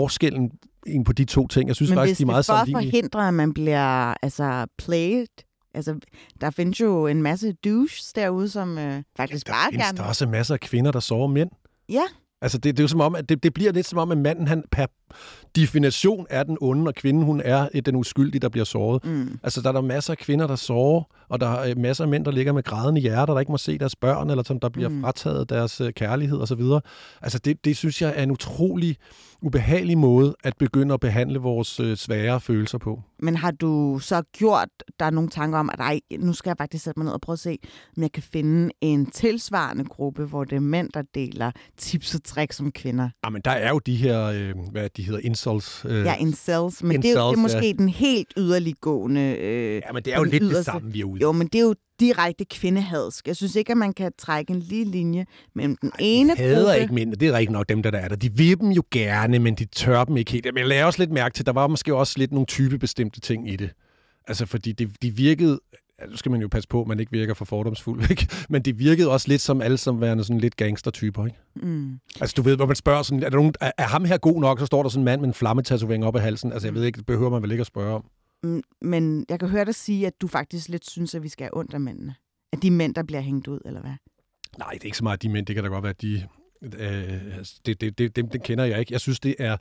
egentlig på de to ting? Jeg synes Men faktisk, hvis de er meget det for at sammenlignelige. forhindre, at man bliver altså, played, altså, der findes jo en masse douches derude, som øh, faktisk Der bare findes gerne... der også masser af kvinder, der sover mænd. Ja, Altså, det, det er jo som om, at det, det bliver lidt som om, at manden, han per definition er den onde, og kvinden, hun er den uskyldige, der bliver såret. mm. Altså, der er der masser af kvinder, der sover, og der er masser af mænd, der ligger med grædende hjerter, der ikke må se deres børn, eller som der bliver mm. frataget deres øh, kærlighed osv. Altså det, det synes jeg er en utrolig ubehagelig måde at begynde at behandle vores øh, svære følelser på. Men har du så gjort der er nogle tanker om, at ej, nu skal jeg faktisk sætte mig ned og prøve at se, om jeg kan finde en tilsvarende gruppe, hvor det er mænd, der deler tips og tricks som kvinder? Jamen, der er jo de her, øh, hvad de hedder, incels. Øh, ja, incels, men incels, det, er jo, det er måske ja. den helt yderliggående... Øh, ja, men det er jo lidt yderste. det samme, vi er ude Jo, men det er jo direkte kvindehadsk. Jeg synes ikke, at man kan trække en lige linje mellem den Ej, ene de hader gruppe... ikke mænd, det er rigtig nok dem, der, der er der. De vil dem jo gerne, men de tør dem ikke helt. Men jeg lader også lidt mærke til, at der var måske også lidt nogle typebestemte ting i det. Altså, fordi det, de virkede ja, nu skal man jo passe på, at man ikke virker for fordomsfuld, [LAUGHS] ikke? men det virkede også lidt som alle som værende sådan lidt gangstertyper. Ikke? Mm. Altså du ved, hvor man spørger sådan, er, der nogen, er, er ham her god nok, så står der sådan en mand med en flammetatovering op ad halsen. Altså jeg ved ikke, det behøver man vel ikke at spørge om. Mm, men jeg kan høre dig sige, at du faktisk lidt synes, at vi skal have ondt af mændene. At de mænd, der bliver hængt ud, eller hvad? Nej, det er ikke så meget de mænd. Det kan da godt være, at de Øh, det, det, det, dem, dem kender jeg ikke. Jeg synes, det er,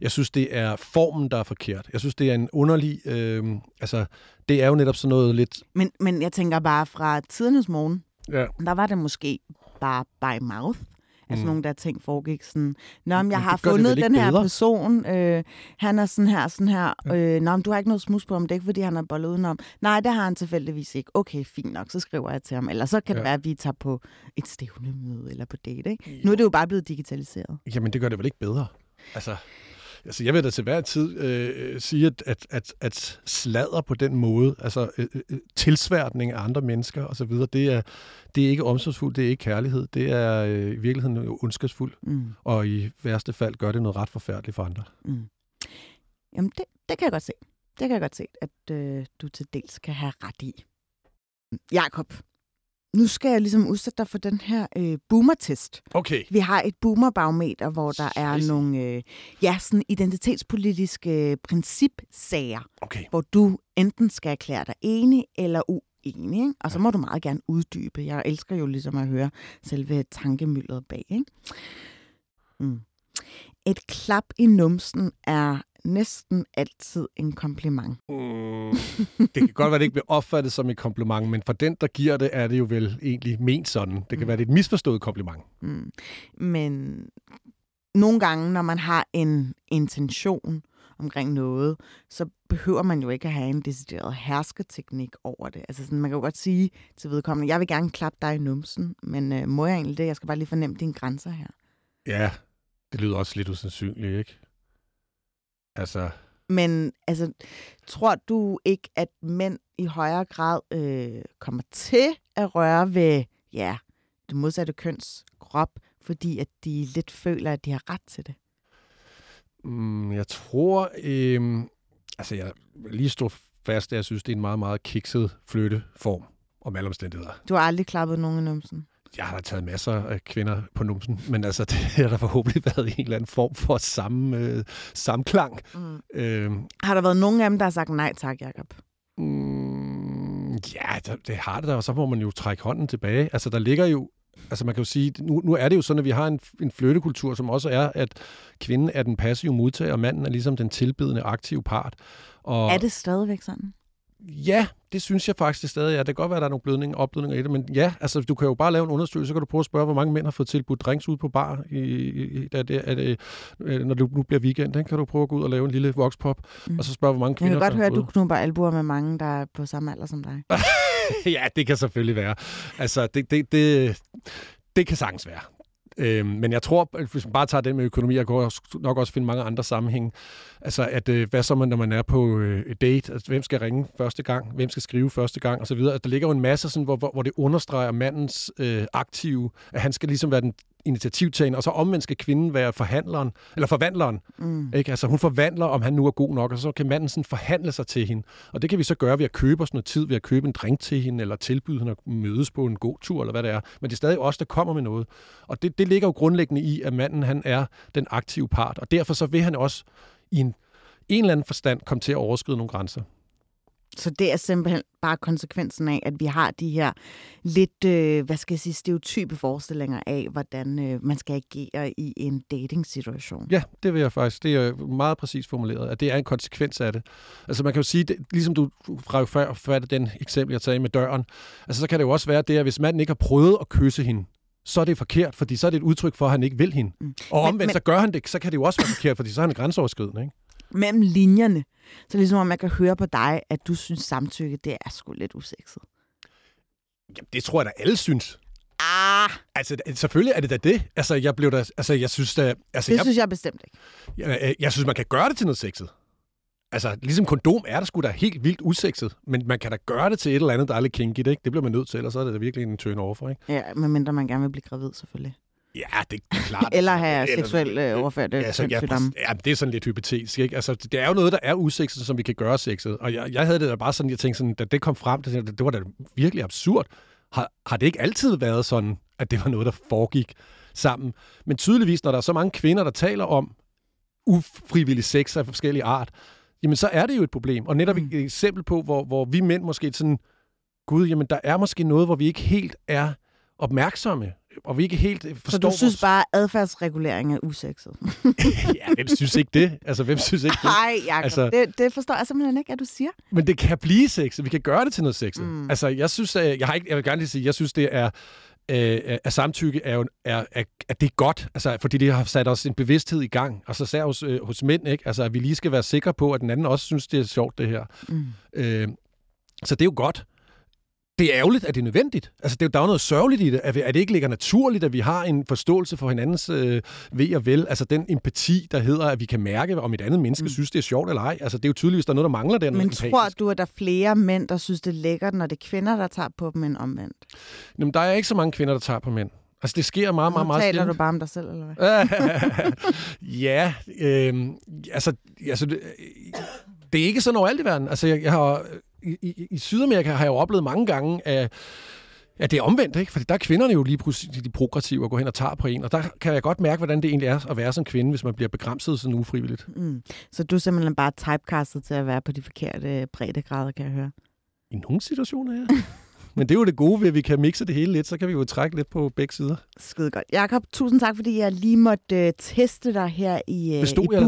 jeg synes, det er formen, der er forkert. Jeg synes, det er en underlig... Øh, altså, det er jo netop sådan noget lidt... Men, men jeg tænker bare fra tidernes morgen, ja. der var det måske bare by mouth. Altså mm. nogle der ting foregik sådan, Nå, men jeg har fundet den her bedre. person, øh, han er sådan her, sådan her, øh, Nå, men du har ikke noget smus på ham, det er ikke, fordi han har bollet udenom. Nej, det har han tilfældigvis ikke. Okay, fint nok, så skriver jeg til ham. Eller så kan ja. det være, at vi tager på et stævnemøde eller på date, ikke? Jo. Nu er det jo bare blevet digitaliseret. Jamen, det gør det vel ikke bedre? Altså, Altså, jeg vil da til hver tid øh, sige, at, at, at, at sladder på den måde, altså øh, øh, tilsværtning af andre mennesker osv., det er, det er ikke omsorgsfuldt, det er ikke kærlighed, det er øh, i virkeligheden ondskabsfuldt, mm. og i værste fald gør det noget ret forfærdeligt for andre. Mm. Jamen, det, det kan jeg godt se. Det kan jeg godt se, at øh, du til dels kan have ret i. Jakob, nu skal jeg ligesom udsætte dig for den her øh, boomer-test. Okay. Vi har et boomerbarometer, hvor der er nogle øh, ja, sådan identitetspolitiske øh, principsager, okay. hvor du enten skal erklære dig enig eller uenig. Og så må du meget gerne uddybe. Jeg elsker jo ligesom at høre selve tankemølleret bag. Ikke? Mm. Et klap i numsen er næsten altid en kompliment. Mm, det kan godt være, at det ikke bliver opfattet som et kompliment, men for den, der giver det, er det jo vel egentlig ment sådan. Det kan mm. være, det er et misforstået kompliment. Mm. Men nogle gange, når man har en intention omkring noget, så behøver man jo ikke at have en decideret hersketeknik over det. Altså sådan, man kan jo godt sige til vedkommende, jeg vil gerne klappe dig i numsen, men øh, må jeg egentlig det? Jeg skal bare lige fornemme dine grænser her. Ja, det lyder også lidt usandsynligt, ikke? Altså... Men altså, tror du ikke, at mænd i højere grad øh, kommer til at røre ved, ja, det modsatte køns krop, fordi at de lidt føler, at de har ret til det? Mm, jeg tror, øh, altså jeg lige stå fast, at jeg synes, det er en meget, meget kikset flytteform om alle omstændigheder. Du har aldrig klappet nogen i numsen? Jeg har da taget masser af kvinder på numsen, men altså, [LAUGHS] det har der forhåbentlig været en eller anden form for samme, øh, samklang. Mm. Øhm, har der været nogen af dem, der har sagt nej tak, Jacob? Mm, ja, det, det har det da, og så må man jo trække hånden tilbage. Altså, der ligger jo altså man kan jo sige, nu, nu er det jo sådan, at vi har en, en flyttekultur, som også er, at kvinden er den passive modtager, og manden er ligesom den tilbedende aktive part. Og, er det stadigvæk sådan? Ja, det synes jeg faktisk stadig er. Det kan godt være, at der er nogle blødninger, opblødninger i det, men ja, altså du kan jo bare lave en undersøgelse, så kan du prøve at spørge, hvor mange mænd har fået tilbudt drinks ud på bar, i, i, da det, er det, øh, når det nu bliver weekend. Den kan du prøve at gå ud og lave en lille voxpop, mm. og så spørge, hvor mange kvinder... Jeg kan godt høre, at du knupper albuer med mange, der er på samme alder som dig. [LAUGHS] ja, det kan selvfølgelig være. Altså, det, det, det, det kan sagtens være. Øh, men jeg tror, hvis man bare tager det med økonomi, jeg kan nok også finde mange andre sammenhænge. Altså, at, øh, hvad så man, når man er på øh, et date? Altså, hvem skal ringe første gang? Hvem skal skrive første gang? Og så videre. At der ligger jo en masse, sådan, hvor, hvor, hvor det understreger mandens øh, aktive, at han skal ligesom være den initiativtagende, og så omvendt skal kvinden være forhandleren, eller forvandleren. Mm. Ikke? Altså hun forvandler, om han nu er god nok, og så kan manden sådan forhandle sig til hende. Og det kan vi så gøre ved at købe os noget tid, ved at købe en drink til hende, eller tilbyde hende at mødes på en god tur, eller hvad det er. Men det er stadig os, der kommer med noget. Og det, det ligger jo grundlæggende i, at manden han er den aktive part, og derfor så vil han også i en, en eller anden forstand komme til at overskride nogle grænser. Så det er simpelthen bare konsekvensen af, at vi har de her lidt, øh, hvad skal jeg sige, stereotype forestillinger af, hvordan øh, man skal agere i en dating-situation. Ja, det vil jeg faktisk. Det er meget præcis formuleret, at det er en konsekvens af det. Altså man kan jo sige, det, ligesom du fra før fatte den eksempel, jeg tager med døren, altså så kan det jo også være det, at hvis manden ikke har prøvet at kysse hende, så er det forkert, fordi så er det et udtryk for, at han ikke vil hende. Mm. Og omvendt, men, men, så gør han det, så kan det jo også være forkert, fordi så er han grænseoverskridende, ikke? Mellem linjerne. Så ligesom om man kan høre på dig, at du synes samtykke, det er sgu lidt usekset. Jamen, det tror jeg da alle synes. Ah. Altså, selvfølgelig er det da det. Altså, jeg blev da, altså, jeg synes da... Altså, det jeg, synes jeg bestemt ikke. Jeg, jeg, jeg synes, man kan gøre det til noget sexet. Altså, ligesom kondom er der sgu da helt vildt usekset, men man kan da gøre det til et eller andet, der er lidt kinky, ikke? Det bliver man nødt til, ellers så er det da virkelig en turn over for, ikke? Ja, medmindre man gerne vil blive gravid, selvfølgelig. Ja, det er klart. Eller have seksuelt øh, overført ja, så, ja, ja, det er sådan lidt hypotetisk. Ikke? Altså, det er jo noget, der er usekset, som vi kan gøre sexet. Og jeg, jeg havde det da bare sådan, jeg tænkte sådan, da det kom frem, det, det var da virkelig absurd. Har, har det ikke altid været sådan, at det var noget, der foregik sammen? Men tydeligvis, når der er så mange kvinder, der taler om ufrivillig sex af forskellige art, jamen så er det jo et problem. Og netop mm. et eksempel på, hvor, hvor vi mænd måske sådan, gud, jamen der er måske noget, hvor vi ikke helt er opmærksomme og vi ikke helt forstår... Så du synes vores... bare, at adfærdsregulering er usekset? [LAUGHS] ja, hvem synes ikke det? Altså, hvem synes ikke det? Nej, Jacob, altså, det, det forstår jeg simpelthen ikke, at du siger. Men det kan blive sexet. Vi kan gøre det til noget sexet. Mm. Altså, jeg synes, jeg, har ikke, jeg vil gerne lige sige, jeg synes, det er øh, at samtykke er jo, er, er, at det er godt, altså, fordi det har sat os en bevidsthed i gang, og så især hos, øh, hos mænd, ikke? Altså, at vi lige skal være sikre på, at den anden også synes, det er sjovt, det her. Mm. Øh, så det er jo godt det er ærgerligt, at det er nødvendigt. Altså, det, der er jo noget sørgeligt i det, at, at det ikke ligger naturligt, at vi har en forståelse for hinandens øh, ved og vel. Altså, den empati, der hedder, at vi kan mærke, om et andet menneske mm. synes, det er sjovt eller ej. Altså, det er jo tydeligvis, der er noget, der mangler der. Men tror du, at der er flere mænd, der synes, det er lækkert, når det er kvinder, der tager på dem, end omvendt? Jamen, der er ikke så mange kvinder, der tager på mænd. Altså, det sker meget, meget, meget taler du bare om dig selv, eller hvad? [LAUGHS] ja, øh, altså, altså det, det er ikke sådan overalt i verden. Altså, jeg, jeg har i, i, i Sydamerika har jeg jo oplevet mange gange, at Ja, det er omvendt, ikke? For der er kvinderne jo lige pludselig de progressive og går hen og tager på en, og der kan jeg godt mærke, hvordan det egentlig er at være som kvinde, hvis man bliver begrænset sådan ufrivilligt. Mm. Så du er simpelthen bare typecastet til at være på de forkerte breddegrader, kan jeg høre? I nogle situationer, ja. [LAUGHS] Men det er jo det gode ved, at vi kan mixe det hele lidt, så kan vi jo trække lidt på begge sider. Skide godt. Jakob, tusind tak, fordi jeg lige måtte uh, teste dig her i, Bestod i jeg,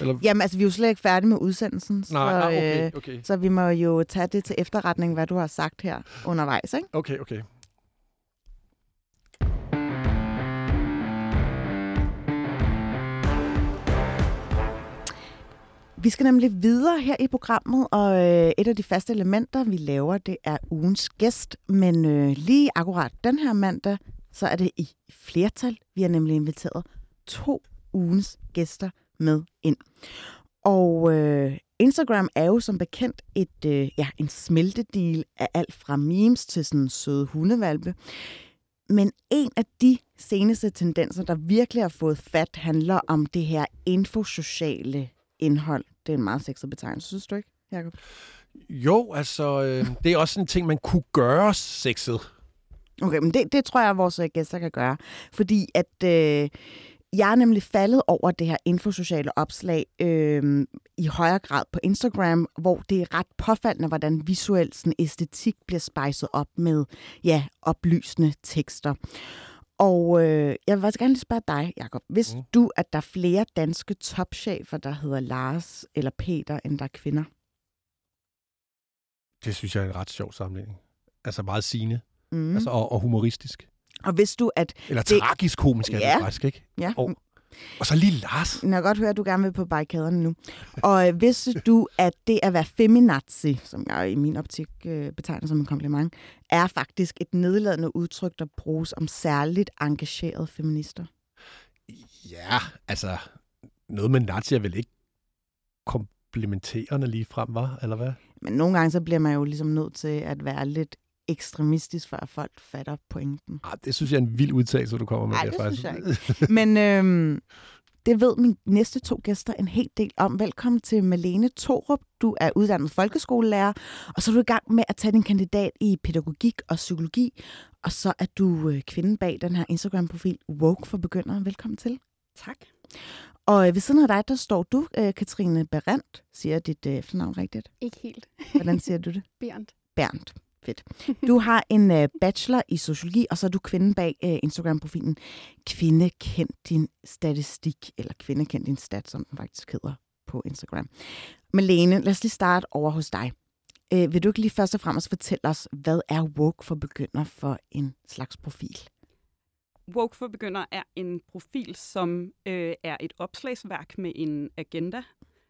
eller? Jamen, altså, vi er jo slet ikke færdige med udsendelsen. Nej, så, ah, okay, okay. Øh, så vi må jo tage det til efterretning, hvad du har sagt her undervejs, ikke? Okay, okay. Vi skal nemlig videre her i programmet, og øh, et af de faste elementer, vi laver, det er ugens gæst. Men øh, lige akkurat den her mandag, så er det i flertal. Vi har nemlig inviteret to ugens gæster med ind. Og øh, Instagram er jo som bekendt et, øh, ja, en smeltedeal af alt fra memes til sådan søde hundevalpe. Men en af de seneste tendenser, der virkelig har fået fat, handler om det her infosociale indhold. Det er en meget sexet betegnelse, synes du ikke, Jacob? Jo, altså, øh, [LAUGHS] det er også en ting, man kunne gøre sexet. Okay, men det, det tror jeg, at vores øh, gæster kan gøre. Fordi at øh, jeg er nemlig faldet over det her infosociale opslag øh, i højere grad på Instagram, hvor det er ret påfaldende, hvordan visuel sådan, æstetik bliver spejset op med ja, oplysende tekster. Og øh, jeg vil faktisk gerne lige spørge dig, Jacob. Hvis mm. du, at der er flere danske topchefer, der hedder Lars eller Peter, end der er kvinder? Det synes jeg er en ret sjov sammenligning. Altså meget sigende. Mm. Altså, og, og humoristisk. Og hvis du, at... Eller det... tragisk komisk er ja. det faktisk, ikke? Ja. Og, og så lige Lars. Jeg kan godt høre, at du gerne vil på barrikaderne nu. Og øh, vidste du, at det at være feminazi, som jeg i min optik øh, betegner som en kompliment, er faktisk et nedladende udtryk, der bruges om særligt engagerede feminister? Ja, altså noget med nazi er vel ikke komplementerende lige frem, var, eller hvad? Men nogle gange så bliver man jo ligesom nødt til at være lidt ekstremistisk, før folk fatter pointen. Ah, det synes jeg er en vild udtalelse, du kommer med Ej, der, det faktisk. synes jeg ikke. Men øhm, det ved mine næste to gæster en hel del om. Velkommen til Malene Torup. Du er uddannet folkeskolelærer, og så er du i gang med at tage din kandidat i pædagogik og psykologi, og så er du øh, kvinden bag den her Instagram-profil Woke for Begyndere. Velkommen til. Tak. Og øh, ved siden af dig, der står du, øh, Katrine Berendt, siger dit øh, efternavn rigtigt. Ikke helt. Hvordan siger du det? [LAUGHS] Bernd. Bernd. Fedt. Du har en øh, bachelor i sociologi, og så er du kvinden bag øh, Instagram-profilen Kvinde kend din statistik, eller Kvinde kend din stat, som den faktisk hedder på Instagram. Malene, lad os lige starte over hos dig. Øh, vil du ikke lige først og fremmest fortælle os, hvad er woke for begynder for en slags profil? Woke for Begynder er en profil, som øh, er et opslagsværk med en agenda.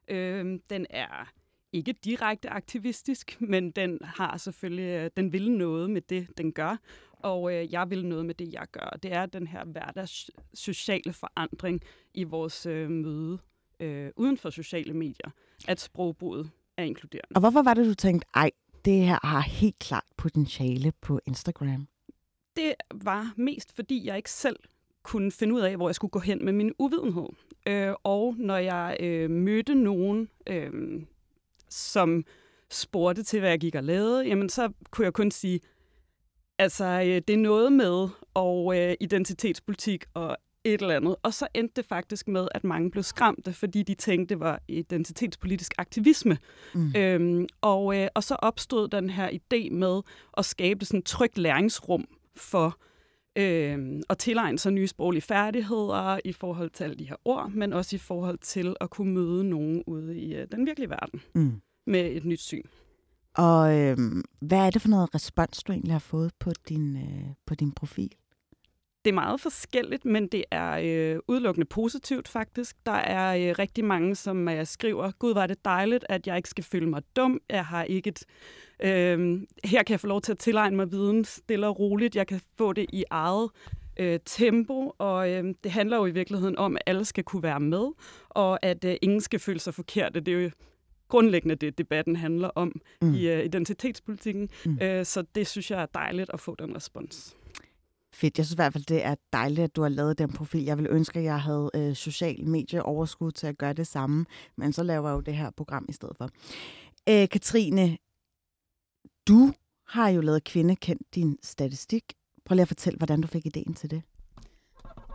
Øh, den er ikke direkte aktivistisk, men den har selvfølgelig, øh, den vil noget med det, den gør, og øh, jeg vil noget med det, jeg gør. Det er den her hverdags sociale forandring i vores øh, møde øh, uden for sociale medier, at sprogbruget er inkluderende. Og hvorfor var det, du tænkte, ej, det her har helt klart potentiale på Instagram? det var mest, fordi jeg ikke selv kunne finde ud af, hvor jeg skulle gå hen med min uvidenhed. Øh, og når jeg øh, mødte nogen, øh, som spurgte til, hvad jeg gik og lavede, jamen så kunne jeg kun sige, altså øh, det er noget med og øh, identitetspolitik og et eller andet. Og så endte det faktisk med, at mange blev skræmte, fordi de tænkte, det var identitetspolitisk aktivisme. Mm. Øhm, og, øh, og så opstod den her idé med at skabe sådan et trygt læringsrum for øh, at tilegne sig nye sproglige færdigheder i forhold til alle de her ord, men også i forhold til at kunne møde nogen ude i øh, den virkelige verden mm. med et nyt syn. Og øh, hvad er det for noget respons, du egentlig har fået på din, øh, på din profil? Det er meget forskelligt, men det er øh, udelukkende positivt faktisk. Der er øh, rigtig mange, som øh, skriver, Gud, var det dejligt, at jeg ikke skal føle mig dum. Jeg har ikke et... Øh, her kan jeg få lov til at tilegne mig viden stille og roligt. Jeg kan få det i eget øh, tempo, og øh, det handler jo i virkeligheden om, at alle skal kunne være med, og at øh, ingen skal føle sig forkerte. Det er jo grundlæggende det, debatten handler om mm. i øh, identitetspolitikken. Mm. Øh, så det synes jeg er dejligt at få den respons. Fedt. Jeg synes i hvert fald, det er dejligt, at du har lavet den profil. Jeg vil ønske, at jeg havde øh, social medieoverskud til at gøre det samme, men så laver jeg jo det her program i stedet for. Øh, Katrine, du har jo lavet Kvinde kendt din statistik. Prøv lige at fortælle, hvordan du fik ideen til det.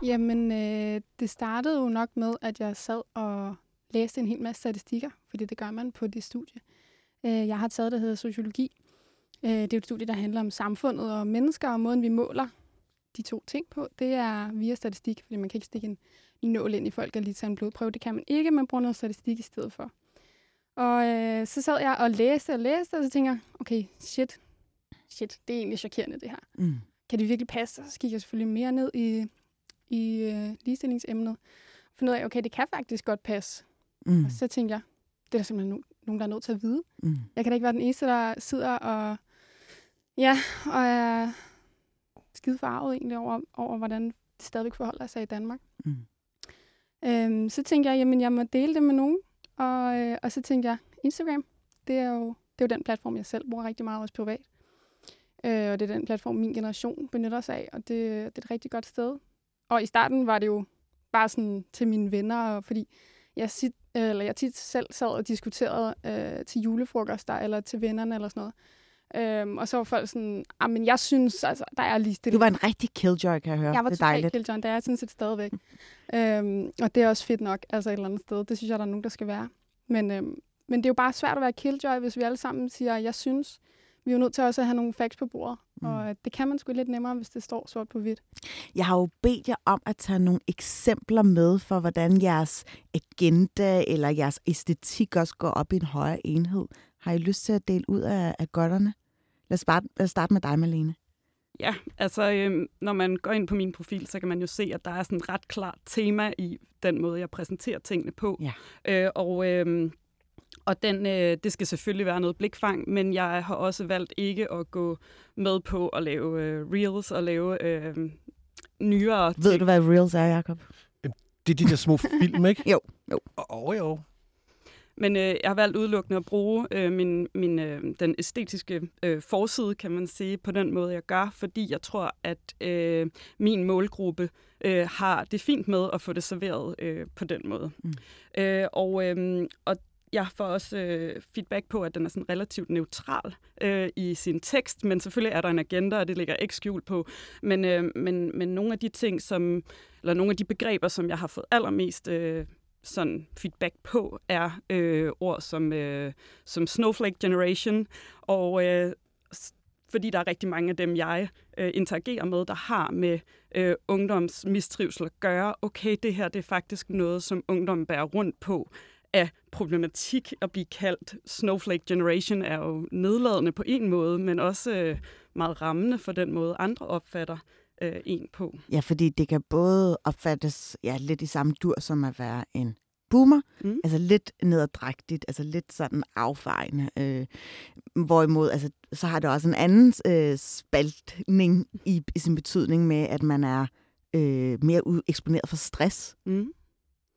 Jamen, øh, det startede jo nok med, at jeg sad og læste en hel masse statistikker, fordi det gør man på det studie. Øh, jeg har taget, der hedder sociologi. Øh, det er et studie, der handler om samfundet og mennesker og måden, vi måler de to ting på, det er via statistik, fordi man kan ikke stikke en, en nål ind i folk og lige tage en blodprøve. Det kan man ikke, man bruger noget statistik i stedet for. Og øh, så sad jeg og læste og læste, og så tænker jeg, okay, shit, shit, det er egentlig chokerende det her. Mm. Kan det virkelig passe? Så gik jeg selvfølgelig mere ned i, i øh, ligestillingsemnet. Og fandt ud af, okay, det kan faktisk godt passe. Mm. Og så tænkte jeg, det er der simpelthen no- nogen, der er nødt til at vide. Mm. Jeg kan da ikke være den eneste, der sidder og, ja, og er skide farvet egentlig over, over, hvordan det stadigvæk forholder sig i Danmark. Mm. Øhm, så tænkte jeg, jamen jeg må dele det med nogen. Og, øh, og så tænkte jeg, Instagram, det er jo, det er jo den platform, jeg selv bruger rigtig meget også privat. Øh, og det er den platform, min generation benytter sig af, og det, det er et rigtig godt sted. Og i starten var det jo bare sådan til mine venner, fordi jeg, sit, eller jeg tit selv sad og diskuterede øh, til julefrokoster eller til vennerne eller sådan noget. Øhm, og så var folk sådan, ah, men jeg synes, altså, der er lige det. Du var en rigtig killjoy, kan jeg høre. Jeg var det er dejligt. killjoy, det er jeg sådan set stadigvæk. øhm, og det er også fedt nok, altså et eller andet sted. Det synes jeg, der er nogen, der skal være. Men, øhm, men det er jo bare svært at være killjoy, hvis vi alle sammen siger, jeg synes. Vi er jo nødt til også at have nogle facts på bordet. Mm. Og det kan man sgu lidt nemmere, hvis det står sort på hvidt. Jeg har jo bedt jer om at tage nogle eksempler med for, hvordan jeres agenda eller jeres æstetik også går op i en højere enhed. Har I lyst til at dele ud af, af godterne? Lad os, bare, lad os starte med dig, Malene. Ja, altså øh, når man går ind på min profil, så kan man jo se, at der er sådan et ret klart tema i den måde, jeg præsenterer tingene på. Ja. Øh, og øh, og den, øh, det skal selvfølgelig være noget blikfang, men jeg har også valgt ikke at gå med på at lave øh, reels og lave øh, nyere Ved ting. du, hvad reels er, Jacob? Det er de der små film, ikke? [LAUGHS] jo. jo. Åh, oh, jo. Men øh, jeg har valgt udelukkende at bruge øh, min, min, øh, den æstetiske øh, forside, kan man sige, på den måde, jeg gør, fordi jeg tror, at øh, min målgruppe øh, har det fint med at få det serveret øh, på den måde. Mm. Øh, og, øh, og jeg får også øh, feedback på, at den er sådan relativt neutral øh, i sin tekst, men selvfølgelig er der en agenda, og det ligger ikke skjult på. Men, øh, men, men nogle af de ting, som, eller nogle af de begreber, som jeg har fået allermest øh, sådan feedback på, er øh, ord som, øh, som snowflake generation, og øh, fordi der er rigtig mange af dem, jeg øh, interagerer med, der har med øh, ungdoms mistrivsel at gøre. Okay, det her det er faktisk noget, som ungdommen bærer rundt på af problematik at blive kaldt Snowflake Generation er jo nedladende på en måde, men også øh, meget rammende for den måde, andre opfatter øh, en på. Ja, fordi det kan både opfattes ja, lidt i samme dur som at være en boomer, mm. altså lidt nederdrægtigt, altså lidt sådan affejende. Øh, hvorimod, altså, så har det også en anden øh, spaltning i, i sin betydning med, at man er øh, mere eksponeret for stress. Mm.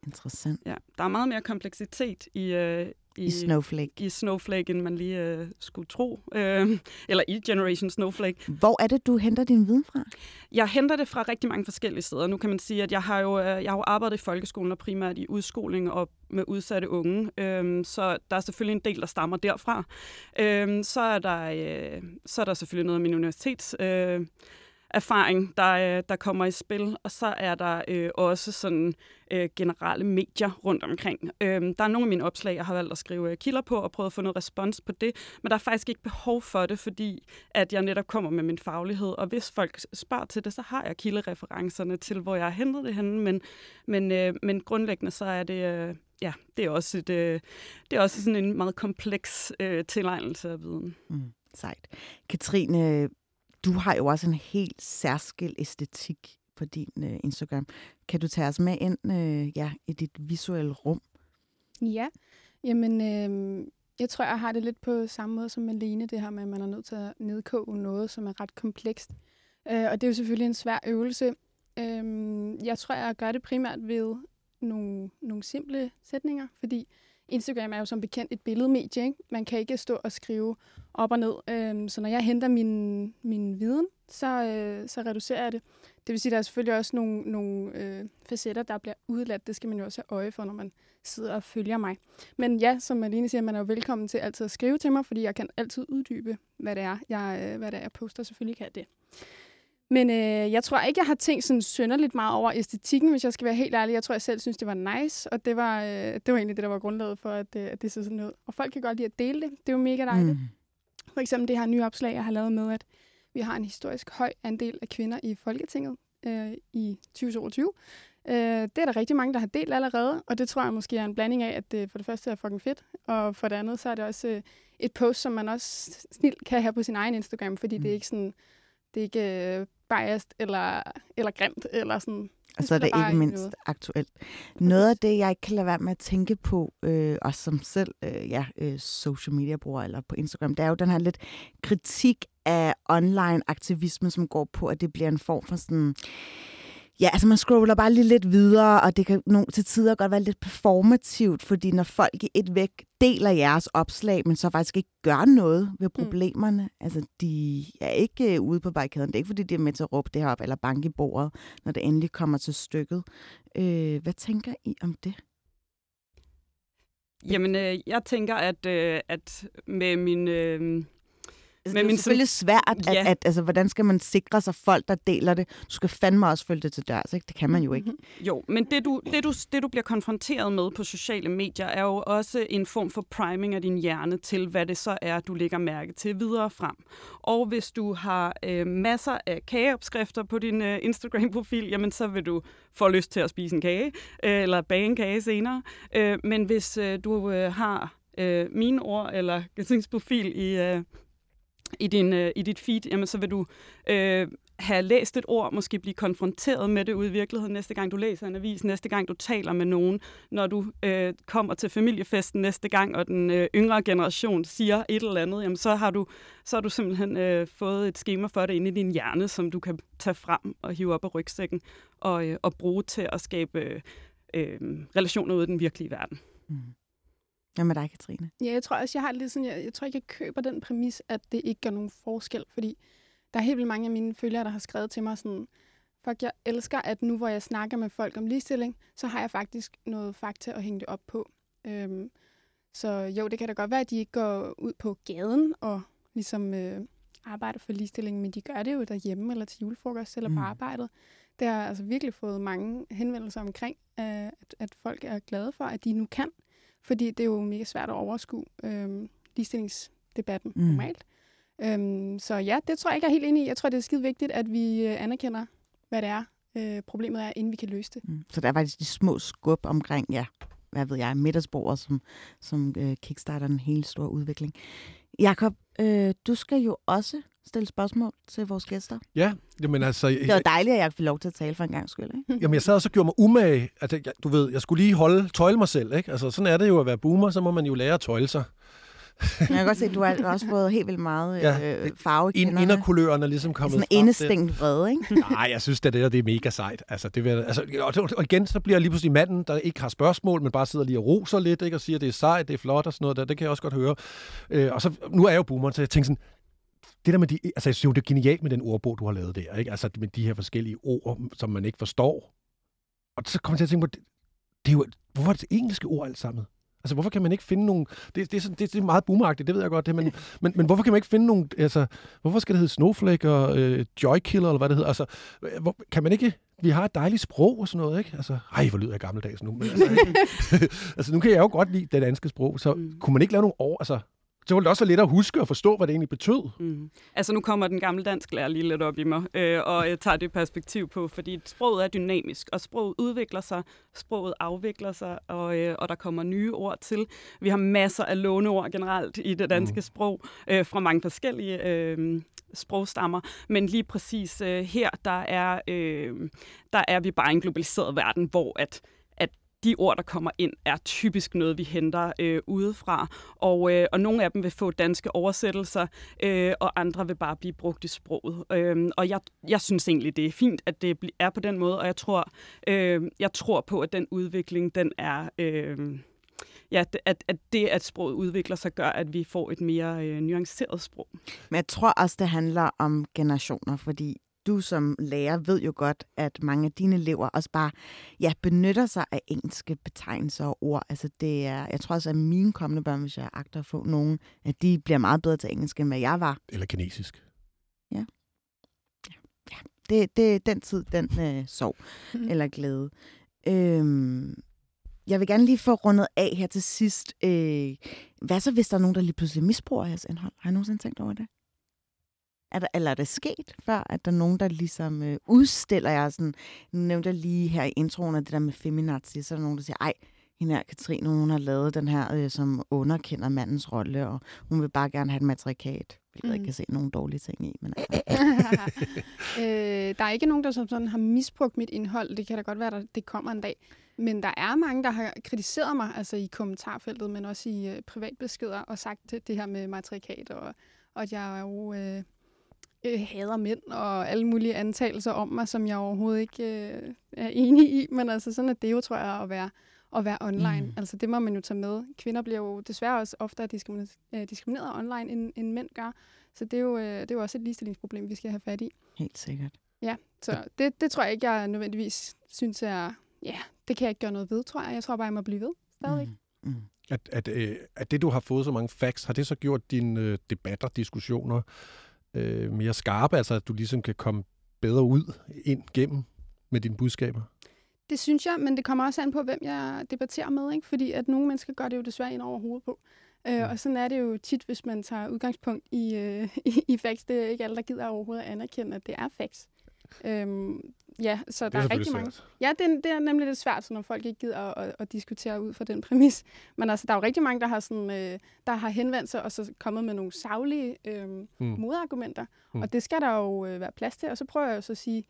Interessant. Ja, der er meget mere kompleksitet i, øh, i, I Snowflake. I Snowflake, end man lige øh, skulle tro. Øh, [LAUGHS] eller i Generation Snowflake. Hvor er det, du henter din viden fra? Jeg henter det fra rigtig mange forskellige steder. Nu kan man sige, at jeg har jo, øh, jeg har jo arbejdet i folkeskolen og primært i udskoling og med udsatte unge. Øh, så der er selvfølgelig en del, der stammer derfra. Øh, så, er der, øh, så er der selvfølgelig noget af min universitets... Øh, erfaring, der, øh, der kommer i spil. Og så er der øh, også sådan øh, generelle medier rundt omkring. Øh, der er nogle af mine opslag, jeg har valgt at skrive øh, kilder på og prøvet at få noget respons på det, men der er faktisk ikke behov for det, fordi at jeg netop kommer med min faglighed. Og hvis folk spørger til det, så har jeg kildereferencerne til, hvor jeg har hentet det henne, men, men, øh, men grundlæggende så er det... Øh, ja, det er også, et, øh, det er også sådan en meget kompleks øh, tilegnelse af viden. Mm, sejt. Katrine, du har jo også en helt særskilt æstetik på din øh, Instagram. Kan du tage os med ind øh, ja, i dit visuelle rum? Ja, jamen øh, jeg tror, jeg har det lidt på samme måde som Malene, det her med, at man er nødt til at nedkoge noget, som er ret komplekst. Øh, og det er jo selvfølgelig en svær øvelse. Øh, jeg tror, jeg gør det primært ved nogle, nogle simple sætninger, fordi Instagram er jo som bekendt et billedmedie. Ikke? Man kan ikke stå og skrive op og ned. Øhm, så når jeg henter min, min viden, så, øh, så reducerer jeg det. Det vil sige, at der er selvfølgelig også nogle, nogle øh, facetter, der bliver udladt. Det skal man jo også have øje for, når man sidder og følger mig. Men ja, som Malene siger, man er jo velkommen til altid at skrive til mig, fordi jeg kan altid uddybe, hvad det er, jeg, øh, hvad det er, jeg poster. Selvfølgelig kan jeg det. Men øh, jeg tror ikke, jeg har tænkt sådan sønderligt meget over æstetikken, hvis jeg skal være helt ærlig. Jeg tror, jeg selv synes, det var nice, og det var, øh, det var egentlig det, der var grundlaget for, at, øh, at det så sådan ud. Og folk kan godt lide at dele det. Det er jo mega dejligt. Mm. For eksempel det her nye opslag, jeg har lavet med, at vi har en historisk høj andel af kvinder i Folketinget øh, i 2022. Øh, det er der rigtig mange, der har delt allerede, og det tror jeg måske er en blanding af, at det for det første er fucking fedt, og for det andet, så er det også øh, et post, som man også snilt kan have på sin egen Instagram, fordi mm. det er ikke sådan, det er ikke øh, biased eller, eller grimt, eller sådan. Og så er det ikke mindst noget. aktuelt. Noget af det, jeg ikke kan lade være med at tænke på, øh, og som selv øh, ja, øh, social media bruger eller på Instagram, det er jo den her lidt kritik af online aktivisme, som går på, at det bliver en form for sådan Ja, altså man scroller bare lige lidt videre, og det kan nogle, til tider godt være lidt performativt, fordi når folk i et væk deler jeres opslag, men så faktisk ikke gør noget ved mm. problemerne, mm. altså de er ikke ude på barrikaden. Det er ikke, fordi de er med til at råbe det her op, eller banke i bordet, når det endelig kommer til stykket. Øh, hvad tænker I om det? Jamen, øh, jeg tænker, at, øh, at med min... Øh men det er selvfølgelig svært, at, ja. at, altså, hvordan skal man sikre sig folk, der deler det? Du skal fandme også følge det til dørs, ikke? Det kan man jo ikke. Mm-hmm. Jo, men det du, det, du, det du bliver konfronteret med på sociale medier, er jo også en form for priming af din hjerne til, hvad det så er, du lægger mærke til videre frem. Og hvis du har øh, masser af kageopskrifter på din øh, Instagram-profil, jamen så vil du få lyst til at spise en kage, øh, eller bage en kage senere. Øh, men hvis øh, du øh, har øh, mine ord eller Gatings profil i, øh, i, din, øh, i dit feed, jamen, så vil du øh, have læst et ord, måske blive konfronteret med det ude i virkeligheden næste gang du læser en avis, næste gang du taler med nogen, når du øh, kommer til familiefesten næste gang, og den øh, yngre generation siger et eller andet, jamen, så har du, så har du simpelthen øh, fået et schema for det inde i din hjerne, som du kan tage frem og hive op af rygsækken og, øh, og bruge til at skabe øh, øh, relationer ude i den virkelige verden. Mm. Hvad med dig, Katrine? Ja, jeg tror også, jeg har lidt sådan, jeg, jeg tror ikke, jeg køber den præmis, at det ikke gør nogen forskel, fordi der er helt vildt mange af mine følgere, der har skrevet til mig sådan, fuck, jeg elsker, at nu hvor jeg snakker med folk om ligestilling, så har jeg faktisk noget fakta at hænge det op på. Øhm, Så jo, det kan da godt være, at de ikke går ud på gaden og ligesom øh, arbejder for ligestilling, men de gør det jo derhjemme eller til julefrokost eller mm. på arbejdet. Det har altså virkelig fået mange henvendelser omkring, øh, at, at folk er glade for, at de nu kan. Fordi det er jo mega svært at overskue øh, ligestillingsdebatten mm. normalt. Øhm, så ja, det tror jeg ikke er helt enig i. Jeg tror, det er skide vigtigt, at vi øh, anerkender, hvad det er, øh, problemet er, inden vi kan løse det. Mm. Så der er faktisk de små skub omkring, ja, hvad ved jeg, middagsbordet, som, som øh, kickstarter en helt stor udvikling. Jakob, øh, du skal jo også stille spørgsmål til vores gæster. Ja, jamen altså... Det var dejligt, at jeg fik lov til at tale for en gang skyld, ikke? Jamen, jeg sad også og gjorde mig umage. Altså, jeg, du ved, jeg skulle lige holde, tøjle mig selv, ikke? Altså, sådan er det jo at være boomer, så må man jo lære at tøjle sig. Jeg kan godt se, at du har også fået helt vildt meget ja, øh, farve i kinderne. Inderkuløren er ligesom kommet Sådan indestængt vrede, ikke? [LAUGHS] Nej, jeg synes, det, det, det er mega sejt. Altså, det vil, altså, og igen, så bliver jeg lige pludselig manden, der ikke har spørgsmål, men bare sidder lige og roser lidt, ikke? og siger, det er sejt, det er flot og sådan noget der. Det kan jeg også godt høre. Øh, og så, nu er jeg jo boomer, så jeg tænker sådan, det der med de, altså jeg synes jo, det er genialt med den ordbog, du har lavet der, ikke? Altså med de her forskellige ord, som man ikke forstår. Og så kommer jeg til at tænke på, det, det er jo, hvorfor er det engelske ord alt sammen? Altså, hvorfor kan man ikke finde nogle... Det, det, er, sådan, det, det er meget boomeragtigt, det ved jeg godt, det, men, [LAUGHS] men, men hvorfor kan man ikke finde nogle... Altså, hvorfor skal det hedde Snowflake og øh, Joykiller, eller hvad det hedder? Altså, hvor, kan man ikke... Vi har et dejligt sprog og sådan noget, ikke? Altså, ej, hvor lyder jeg gammeldags nu. Men, altså, [LAUGHS] [LAUGHS] altså, nu kan jeg jo godt lide det danske sprog, så mm. kunne man ikke lave nogle år... Altså, så var det også let at huske og forstå, hvad det egentlig betød. Mm. Altså nu kommer den gamle dansk lærer lige lidt op i mig, øh, og jeg tager det perspektiv på, fordi sproget er dynamisk, og sproget udvikler sig, sproget afvikler sig, og, øh, og der kommer nye ord til. Vi har masser af låneord generelt i det danske mm. sprog, øh, fra mange forskellige øh, sprogstammer, men lige præcis øh, her, der er, øh, der er vi bare i en globaliseret verden, hvor at de ord, der kommer ind, er typisk noget, vi henter øh, udefra. Og, øh, og nogle af dem vil få danske oversættelser, øh, og andre vil bare blive brugt i sproget. Øh, og jeg, jeg synes egentlig, det er fint, at det er på den måde, og jeg tror, øh, jeg tror på, at den udvikling, den er... Øh, ja, at, at det, at sproget udvikler sig, gør, at vi får et mere øh, nuanceret sprog. Men jeg tror også, det handler om generationer, fordi du som lærer ved jo godt, at mange af dine elever også bare ja, benytter sig af engelske betegnelser og ord. Altså det er, jeg tror også, at mine kommende børn, hvis jeg agter at få nogen, at de bliver meget bedre til engelsk, end hvad jeg var. Eller kinesisk. Ja. Ja, ja. Det, det den tid, den øh, sov mm. eller glæde. Øhm, jeg vil gerne lige få rundet af her til sidst. Øh, hvad så, hvis der er nogen, der lige pludselig misbruger jeres indhold? Har I nogensinde tænkt over det? Er der, eller er det sket før, at der er nogen, der ligesom øh, udstiller jer sådan, nu nævnte jeg lige her i introen af det der med feminazi, så er der nogen, der siger, ej, hende her Katrine, hun har lavet den her, øh, som underkender mandens rolle, og hun vil bare gerne have et matrikat, hvilket mm. jeg ikke kan se nogen dårlige ting i. Men altså. [LAUGHS] øh, der er ikke nogen, der som sådan har misbrugt mit indhold. Det kan da godt være, at det kommer en dag. Men der er mange, der har kritiseret mig, altså i kommentarfeltet, men også i øh, privatbeskeder, og sagt det, her med matrikat, og, og at jeg er jo... Øh, øh, hader mænd og alle mulige antagelser om mig, som jeg overhovedet ikke øh, er enig i. Men altså sådan er det jo, tror jeg, at være, at være online. Mm. Altså det må man jo tage med. Kvinder bliver jo desværre også oftere diskrimineret, øh, diskrimineret online, end, end mænd gør. Så det er, jo, øh, det er jo også et ligestillingsproblem, vi skal have fat i. Helt sikkert. Ja, så det, det tror jeg ikke, jeg nødvendigvis synes er... Ja, det kan jeg ikke gøre noget ved, tror jeg. Jeg tror bare, jeg må blive ved stadig. Mm. Mm. At, at, øh, at det, du har fået så mange facts, har det så gjort dine øh, debatter, diskussioner øh, mere skarpe, altså at du ligesom kan komme bedre ud ind gennem med dine budskaber? Det synes jeg, men det kommer også an på, hvem jeg debatterer med, ikke? fordi at nogle mennesker gør det jo desværre ind over hovedet på. Øh, og sådan er det jo tit, hvis man tager udgangspunkt i, øh, [LAUGHS] i, i facts. Det er ikke alle, der gider overhovedet at anerkende, at det er facts. Øhm, ja, så der er, er rigtig mange. Svært. Ja, det, det er nemlig lidt svært, så når folk ikke gider at, at, at diskutere ud fra den præmis. Men altså, der er jo rigtig mange, der har, sådan, øh, der har henvendt sig og så kommet med nogle savlige øh, mm. modargumenter. Mm. Og det skal der jo øh, være plads til. Og så prøver jeg jo så at sige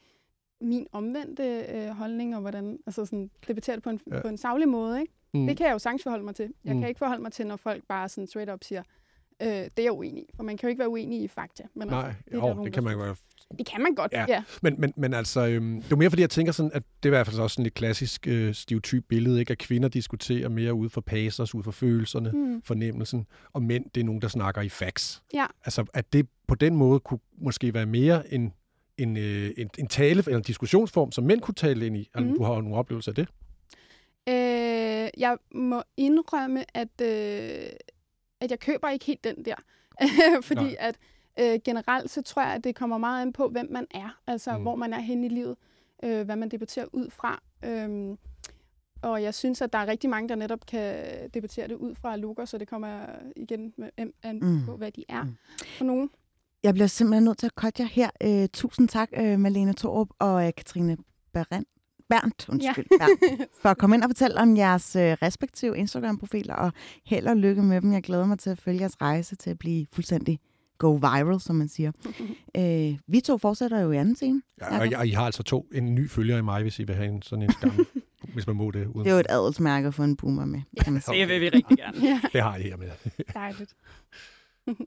min omvendte øh, holdning, og hvordan altså sådan, debattere det på en, ja. på en savlig måde. Ikke? Mm. Det kan jeg jo sagtens forholde mig til. Jeg mm. kan ikke forholde mig til, når folk bare sådan straight up siger, øh, det er jeg uenig i. For man kan jo ikke være uenig i fakta. Men Nej, altså, det, jo, det kan man jo være det kan man godt, ja. ja. Men, men, men altså, øhm, det er mere fordi, jeg tænker sådan, at det er i hvert fald også sådan et klassisk øh, stereotyp billede, ikke? at kvinder diskuterer mere ud for pasers, ud for følelserne, mm. fornemmelsen, og mænd, det er nogen, der snakker i facts. Ja. Altså, at det på den måde kunne måske være mere en, en, øh, en, en tale eller en diskussionsform, som mænd kunne tale ind i. Altså, mm. Du har jo nogle oplevelser af det. Øh, jeg må indrømme, at, øh, at jeg køber ikke helt den der. [LAUGHS] Fordi Nej. at øh, generelt så tror jeg, at det kommer meget an på, hvem man er. Altså, Mm. mm. hvor man er henne i livet. Øh, hvad man debatterer ud fra. Øhm, og jeg synes, at der er rigtig mange, der netop kan debattere det ud fra logos, så det kommer igen med an Mm. på, hvad de er Mm. for nogen. Jeg bliver simpelthen nødt til at cutte jer her. Øh, tusind tak, øh, Malene Thorup og øh, Katrine Berend. Bernd, undskyld, ja. Bernd, [LAUGHS] for at komme ind og fortælle om jeres øh, respektive Instagram-profiler, og held og lykke med dem. Jeg glæder mig til at følge jeres rejse til at blive fuldstændig go viral, som man siger. [LAUGHS] øh, vi to fortsætter jo i anden scene. Ja, og, og I har altså to en ny følger i mig, hvis I vil have en sådan en skam, [LAUGHS] hvis man må det. Uden. Det er jo et adelsmærke for en boomer med, sige. Det vil vi rigtig gerne. ja, det har I her med. dejligt. [LAUGHS]